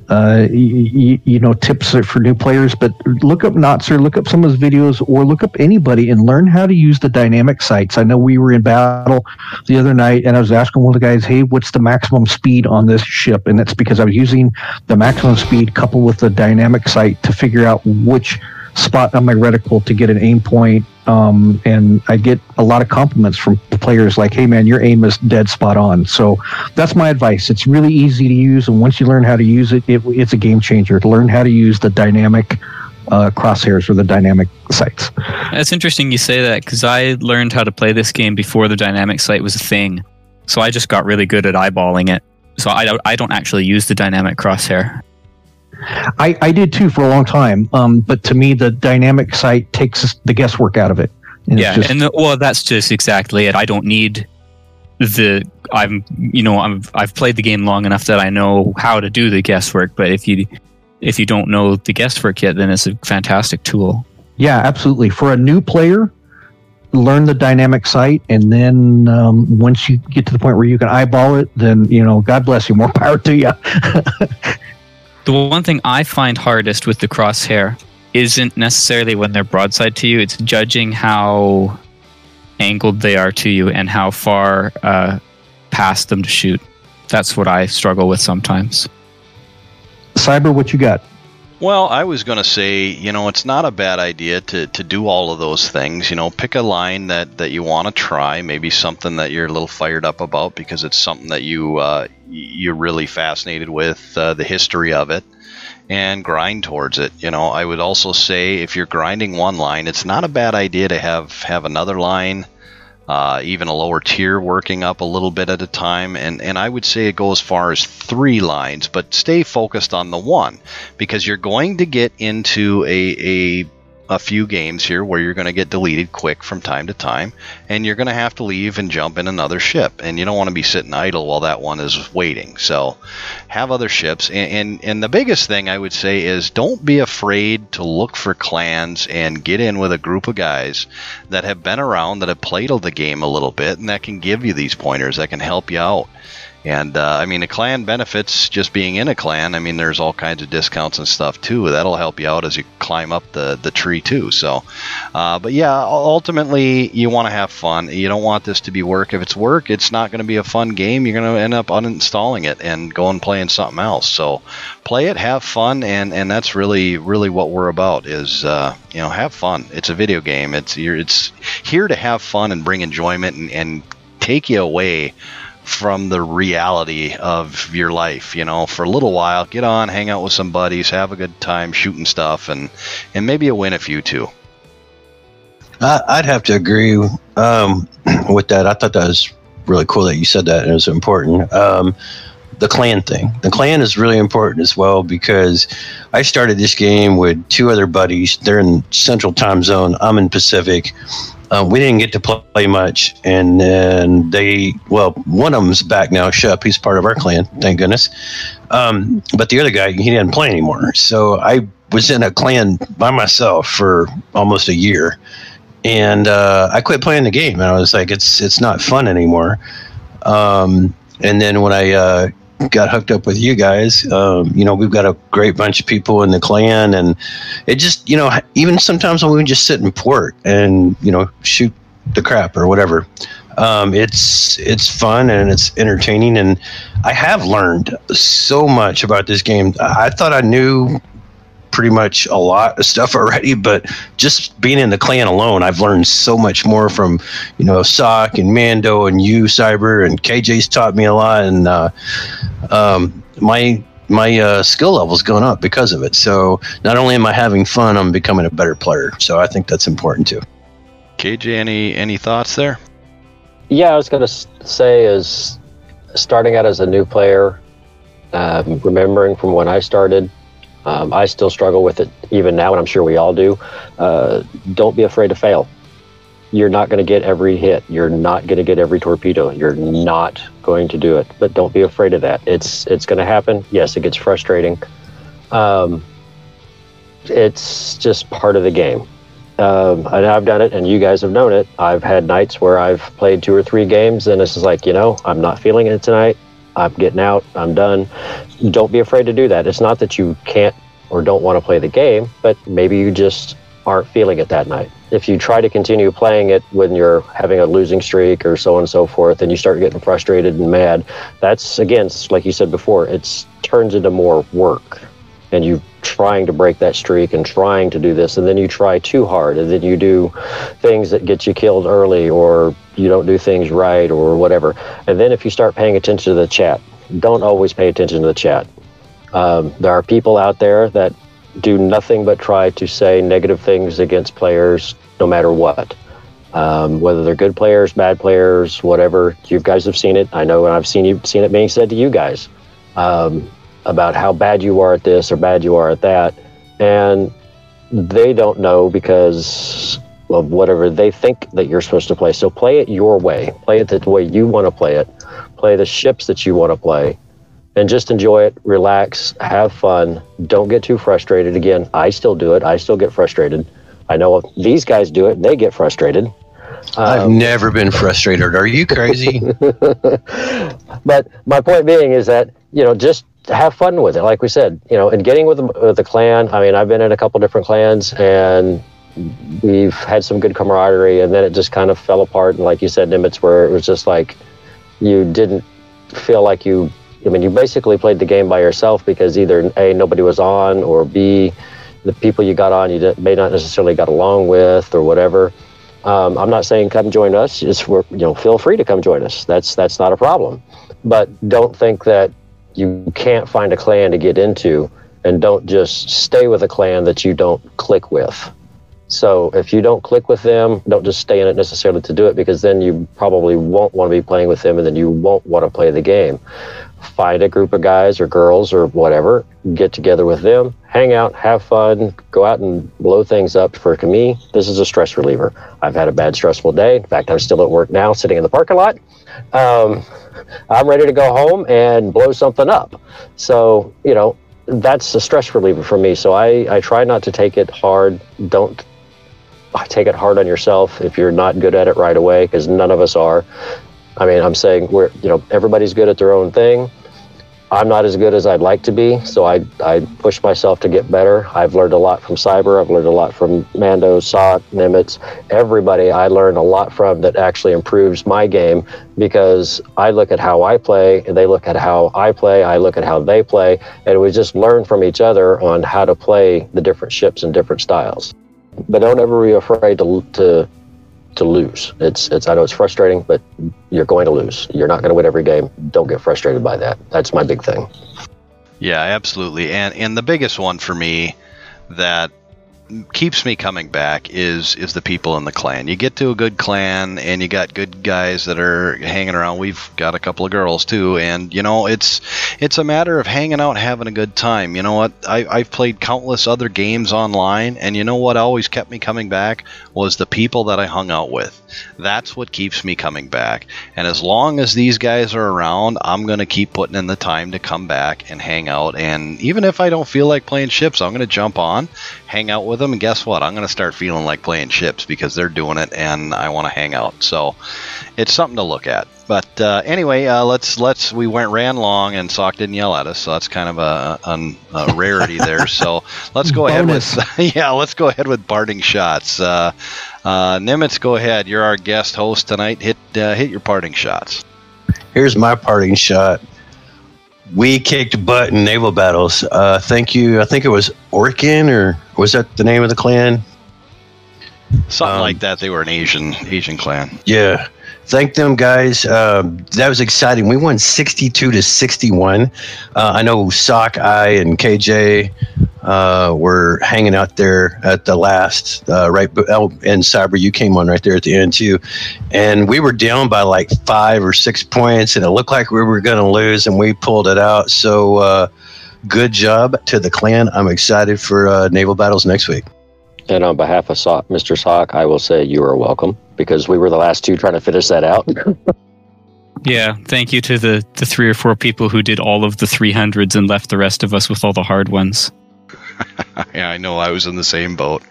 uh, y- y- you know, tips for new players. But look up Notser, look up some of his videos, or look up anybody and learn how to use the dynamic sights. I know we were in battle the other night, and I was asking one of the guys, "Hey, what's the maximum speed on this ship?" And that's because I was using the maximum speed coupled with the dynamic sight to figure out which spot on my reticle to get an aim point. Um, and I get a lot of compliments from players like, "Hey, man, your aim is dead spot on." So that's my advice. It's really easy to use, and once you learn how to use it, it it's a game changer. Learn how to use the dynamic uh, crosshairs or the dynamic sights. That's interesting you say that because I learned how to play this game before the dynamic sight was a thing. So I just got really good at eyeballing it. So I don't, I don't actually use the dynamic crosshair. I, I did too for a long time. Um, but to me, the dynamic sight takes the guesswork out of it. And yeah, just- and the, well, that's just exactly it. I don't need the I'm you know I'm I've played the game long enough that I know how to do the guesswork. But if you if you don't know the guesswork yet, then it's a fantastic tool. Yeah, absolutely. For a new player, learn the dynamic sight, and then um, once you get to the point where you can eyeball it, then you know, God bless you, more power to you. The one thing I find hardest with the crosshair isn't necessarily when they're broadside to you, it's judging how angled they are to you and how far uh, past them to shoot. That's what I struggle with sometimes. Cyber, what you got? Well, I was going to say, you know, it's not a bad idea to, to do all of those things. You know, pick a line that, that you want to try, maybe something that you're a little fired up about because it's something that you uh, you're really fascinated with uh, the history of it, and grind towards it. You know, I would also say if you're grinding one line, it's not a bad idea to have have another line. Uh, even a lower tier working up a little bit at a time. And, and I would say it goes as far as three lines, but stay focused on the one because you're going to get into a, a, a few games here where you're going to get deleted quick from time to time and you're going to have to leave and jump in another ship. And you don't want to be sitting idle while that one is waiting. So have other ships. And, and, and the biggest thing I would say is don't be afraid to look for clans and get in with a group of guys that have been around, that have played the game a little bit, and that can give you these pointers, that can help you out. And uh, I mean, a clan benefits just being in a clan. I mean, there's all kinds of discounts and stuff too. That'll help you out as you climb up the, the tree too. So, uh, but yeah, ultimately, you want to have fun. You don't want this to be work. If it's work, it's not going to be a fun game. You're going to end up uninstalling it and going playing something else. So, play it, have fun, and and that's really really what we're about. Is uh, you know, have fun. It's a video game. It's it's here to have fun and bring enjoyment and, and take you away from the reality of your life you know for a little while get on hang out with some buddies have a good time shooting stuff and and maybe you win a few too I, I'd have to agree um, with that. I thought that was really cool that you said that and it was important. Um, the clan thing. The clan is really important as well because I started this game with two other buddies. They're in Central Time Zone. I'm in Pacific. Um, we didn't get to play much, and then they well, one of them's back now. Shep, he's part of our clan, thank goodness. Um, but the other guy, he didn't play anymore. So I was in a clan by myself for almost a year, and uh, I quit playing the game. And I was like, it's it's not fun anymore. Um, and then when I uh, got hooked up with you guys, um, you know, we've got a great bunch of people in the clan, and it just, you know, even sometimes when we just sit in port and you know shoot the crap or whatever, um, it's it's fun and it's entertaining, and I have learned so much about this game. I I thought I knew pretty much a lot of stuff already, but just being in the clan alone, I've learned so much more from, you know, Sock and Mando and you, Cyber, and KJ's taught me a lot, and uh, um, my my uh, skill level's going up because of it. So not only am I having fun, I'm becoming a better player. So I think that's important too. kj any any thoughts there Yeah, I was going to say is starting out as a new player, um, remembering from when I started, um, I still struggle with it even now, and I'm sure we all do. Uh, don't be afraid to fail. You're not going to get every hit. You're not going to get every torpedo. You're not going to do it. But don't be afraid of that. It's it's going to happen. Yes, it gets frustrating. Um, it's just part of the game. Um, and I've done it, and you guys have known it. I've had nights where I've played two or three games, and it's just like, you know, I'm not feeling it tonight. I'm getting out. I'm done. Don't be afraid to do that. It's not that you can't or don't want to play the game, but maybe you just aren't feeling it that night. If you try to continue playing it when you're having a losing streak or so on and so forth, and you start getting frustrated and mad, that's again, like you said before, it turns into more work. And you trying to break that streak and trying to do this, and then you try too hard, and then you do things that get you killed early, or you don't do things right, or whatever. And then if you start paying attention to the chat, don't always pay attention to the chat. Um, there are people out there that do nothing but try to say negative things against players no matter what. Um, whether they're good players, bad players, whatever. You guys have seen it. I know, and I've seen you seen it being said to you guys um, about how bad you are at this or bad you are at that, and they don't know because of whatever they think that you're supposed to play. So play it your way. Play it the way you want to play it. Play the ships that you want to play and just enjoy it, relax, have fun. Don't get too frustrated. Again, I still do it. I still get frustrated. I know these guys do it, and they get frustrated. I've Um, never been frustrated. Are you crazy? but my point being is that you know just have fun with it like we said you know and getting with the, with the clan i mean i've been in a couple different clans and we've had some good camaraderie and then it just kind of fell apart and like you said nimitz where it was just like you didn't feel like you i mean you basically played the game by yourself because either a nobody was on or b the people you got on you may not necessarily got along with or whatever um, I'm not saying come join us. Just you know, feel free to come join us. That's that's not a problem. But don't think that you can't find a clan to get into, and don't just stay with a clan that you don't click with. So if you don't click with them, don't just stay in it necessarily to do it because then you probably won't want to be playing with them, and then you won't want to play the game. Find a group of guys or girls or whatever, get together with them, hang out, have fun, go out and blow things up. For me, this is a stress reliever. I've had a bad, stressful day. In fact, I'm still at work now, sitting in the parking lot. Um, I'm ready to go home and blow something up. So, you know, that's a stress reliever for me. So I, I try not to take it hard. Don't take it hard on yourself if you're not good at it right away, because none of us are. I mean, I'm saying we're, you know, everybody's good at their own thing. I'm not as good as I'd like to be, so I, I push myself to get better. I've learned a lot from Cyber. I've learned a lot from Mando, Sock, Nimitz, everybody. I learned a lot from that actually improves my game because I look at how I play, and they look at how I play. I look at how they play, and we just learn from each other on how to play the different ships and different styles. But don't ever be afraid to to to lose. It's it's I know it's frustrating, but you're going to lose. You're not going to win every game. Don't get frustrated by that. That's my big thing. Yeah, absolutely. And and the biggest one for me that keeps me coming back is is the people in the clan. You get to a good clan and you got good guys that are hanging around. We've got a couple of girls too, and you know it's it's a matter of hanging out, having a good time. You know what? I, I've played countless other games online, and you know what always kept me coming back was the people that I hung out with. That's what keeps me coming back. And as long as these guys are around, I'm gonna keep putting in the time to come back and hang out. And even if I don't feel like playing ships, I'm gonna jump on, hang out with them, and guess what? I'm gonna start feeling like playing ships because they're doing it, and I want to hang out. So it's something to look at. But uh, anyway, uh, let's let's we went ran long and Sock didn't yell at us, so that's kind of a, a, a rarity there. So let's go ahead with yeah, let's go ahead with parting shots. Uh, uh, Nimitz, go ahead. You're our guest host tonight. Hit uh, hit your parting shots. Here's my parting shot. We kicked butt in naval battles. Uh, thank you. I think it was Orkin, or was that the name of the clan? Something Um, like that. They were an Asian Asian clan. Yeah. Thank them, guys. Um, that was exciting. We won 62 to 61. Uh, I know Sock, I, and KJ uh, were hanging out there at the last, uh, right? Oh, and Cyber, you came on right there at the end, too. And we were down by like five or six points, and it looked like we were going to lose, and we pulled it out. So, uh, good job to the clan. I'm excited for uh, naval battles next week. And on behalf of Sock, Mr. Sock, I will say you are welcome because we were the last two trying to finish that out. Yeah, thank you to the, the three or four people who did all of the 300s and left the rest of us with all the hard ones. yeah, I know. I was in the same boat.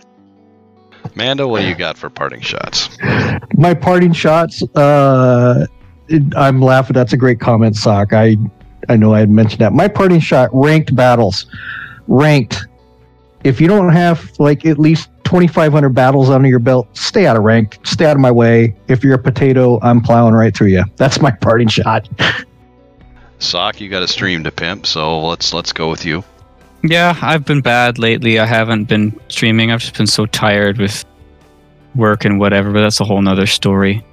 Mando, what do you got for parting shots? My parting shots. Uh, I'm laughing. That's a great comment, Sock. I I know I had mentioned that. My parting shot: ranked battles. Ranked. If you don't have like at least 2,500 battles under your belt, stay out of rank. Stay out of my way. If you're a potato, I'm plowing right through you. That's my parting shot. Sock, you got a stream to pimp, so let's let's go with you. Yeah, I've been bad lately. I haven't been streaming. I've just been so tired with work and whatever, but that's a whole nother story,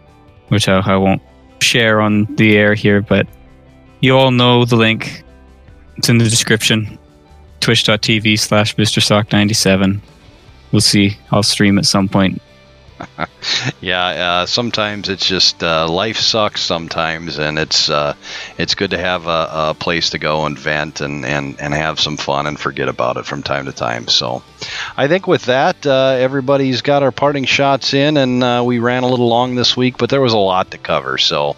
which I, I won't share on the air here. But you all know the link. It's in the description. Twitch.tv slash Mr. Sock 97 We'll see. I'll stream at some point. Yeah, uh, sometimes it's just uh, life sucks sometimes, and it's uh, it's good to have a, a place to go and vent and, and, and have some fun and forget about it from time to time. So, I think with that, uh, everybody's got our parting shots in, and uh, we ran a little long this week, but there was a lot to cover. So,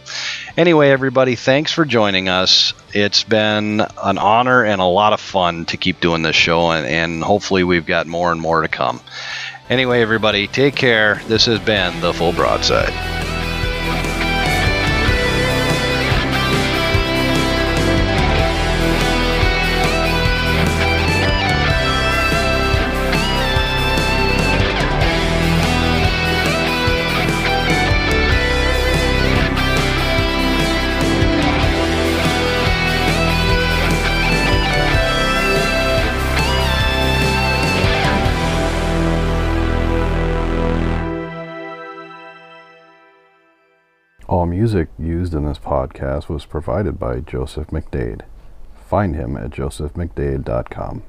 anyway, everybody, thanks for joining us. It's been an honor and a lot of fun to keep doing this show, and, and hopefully, we've got more and more to come. Anyway, everybody, take care. This has been the Full Broadside. All music used in this podcast was provided by Joseph McDade. Find him at josephmcdade.com.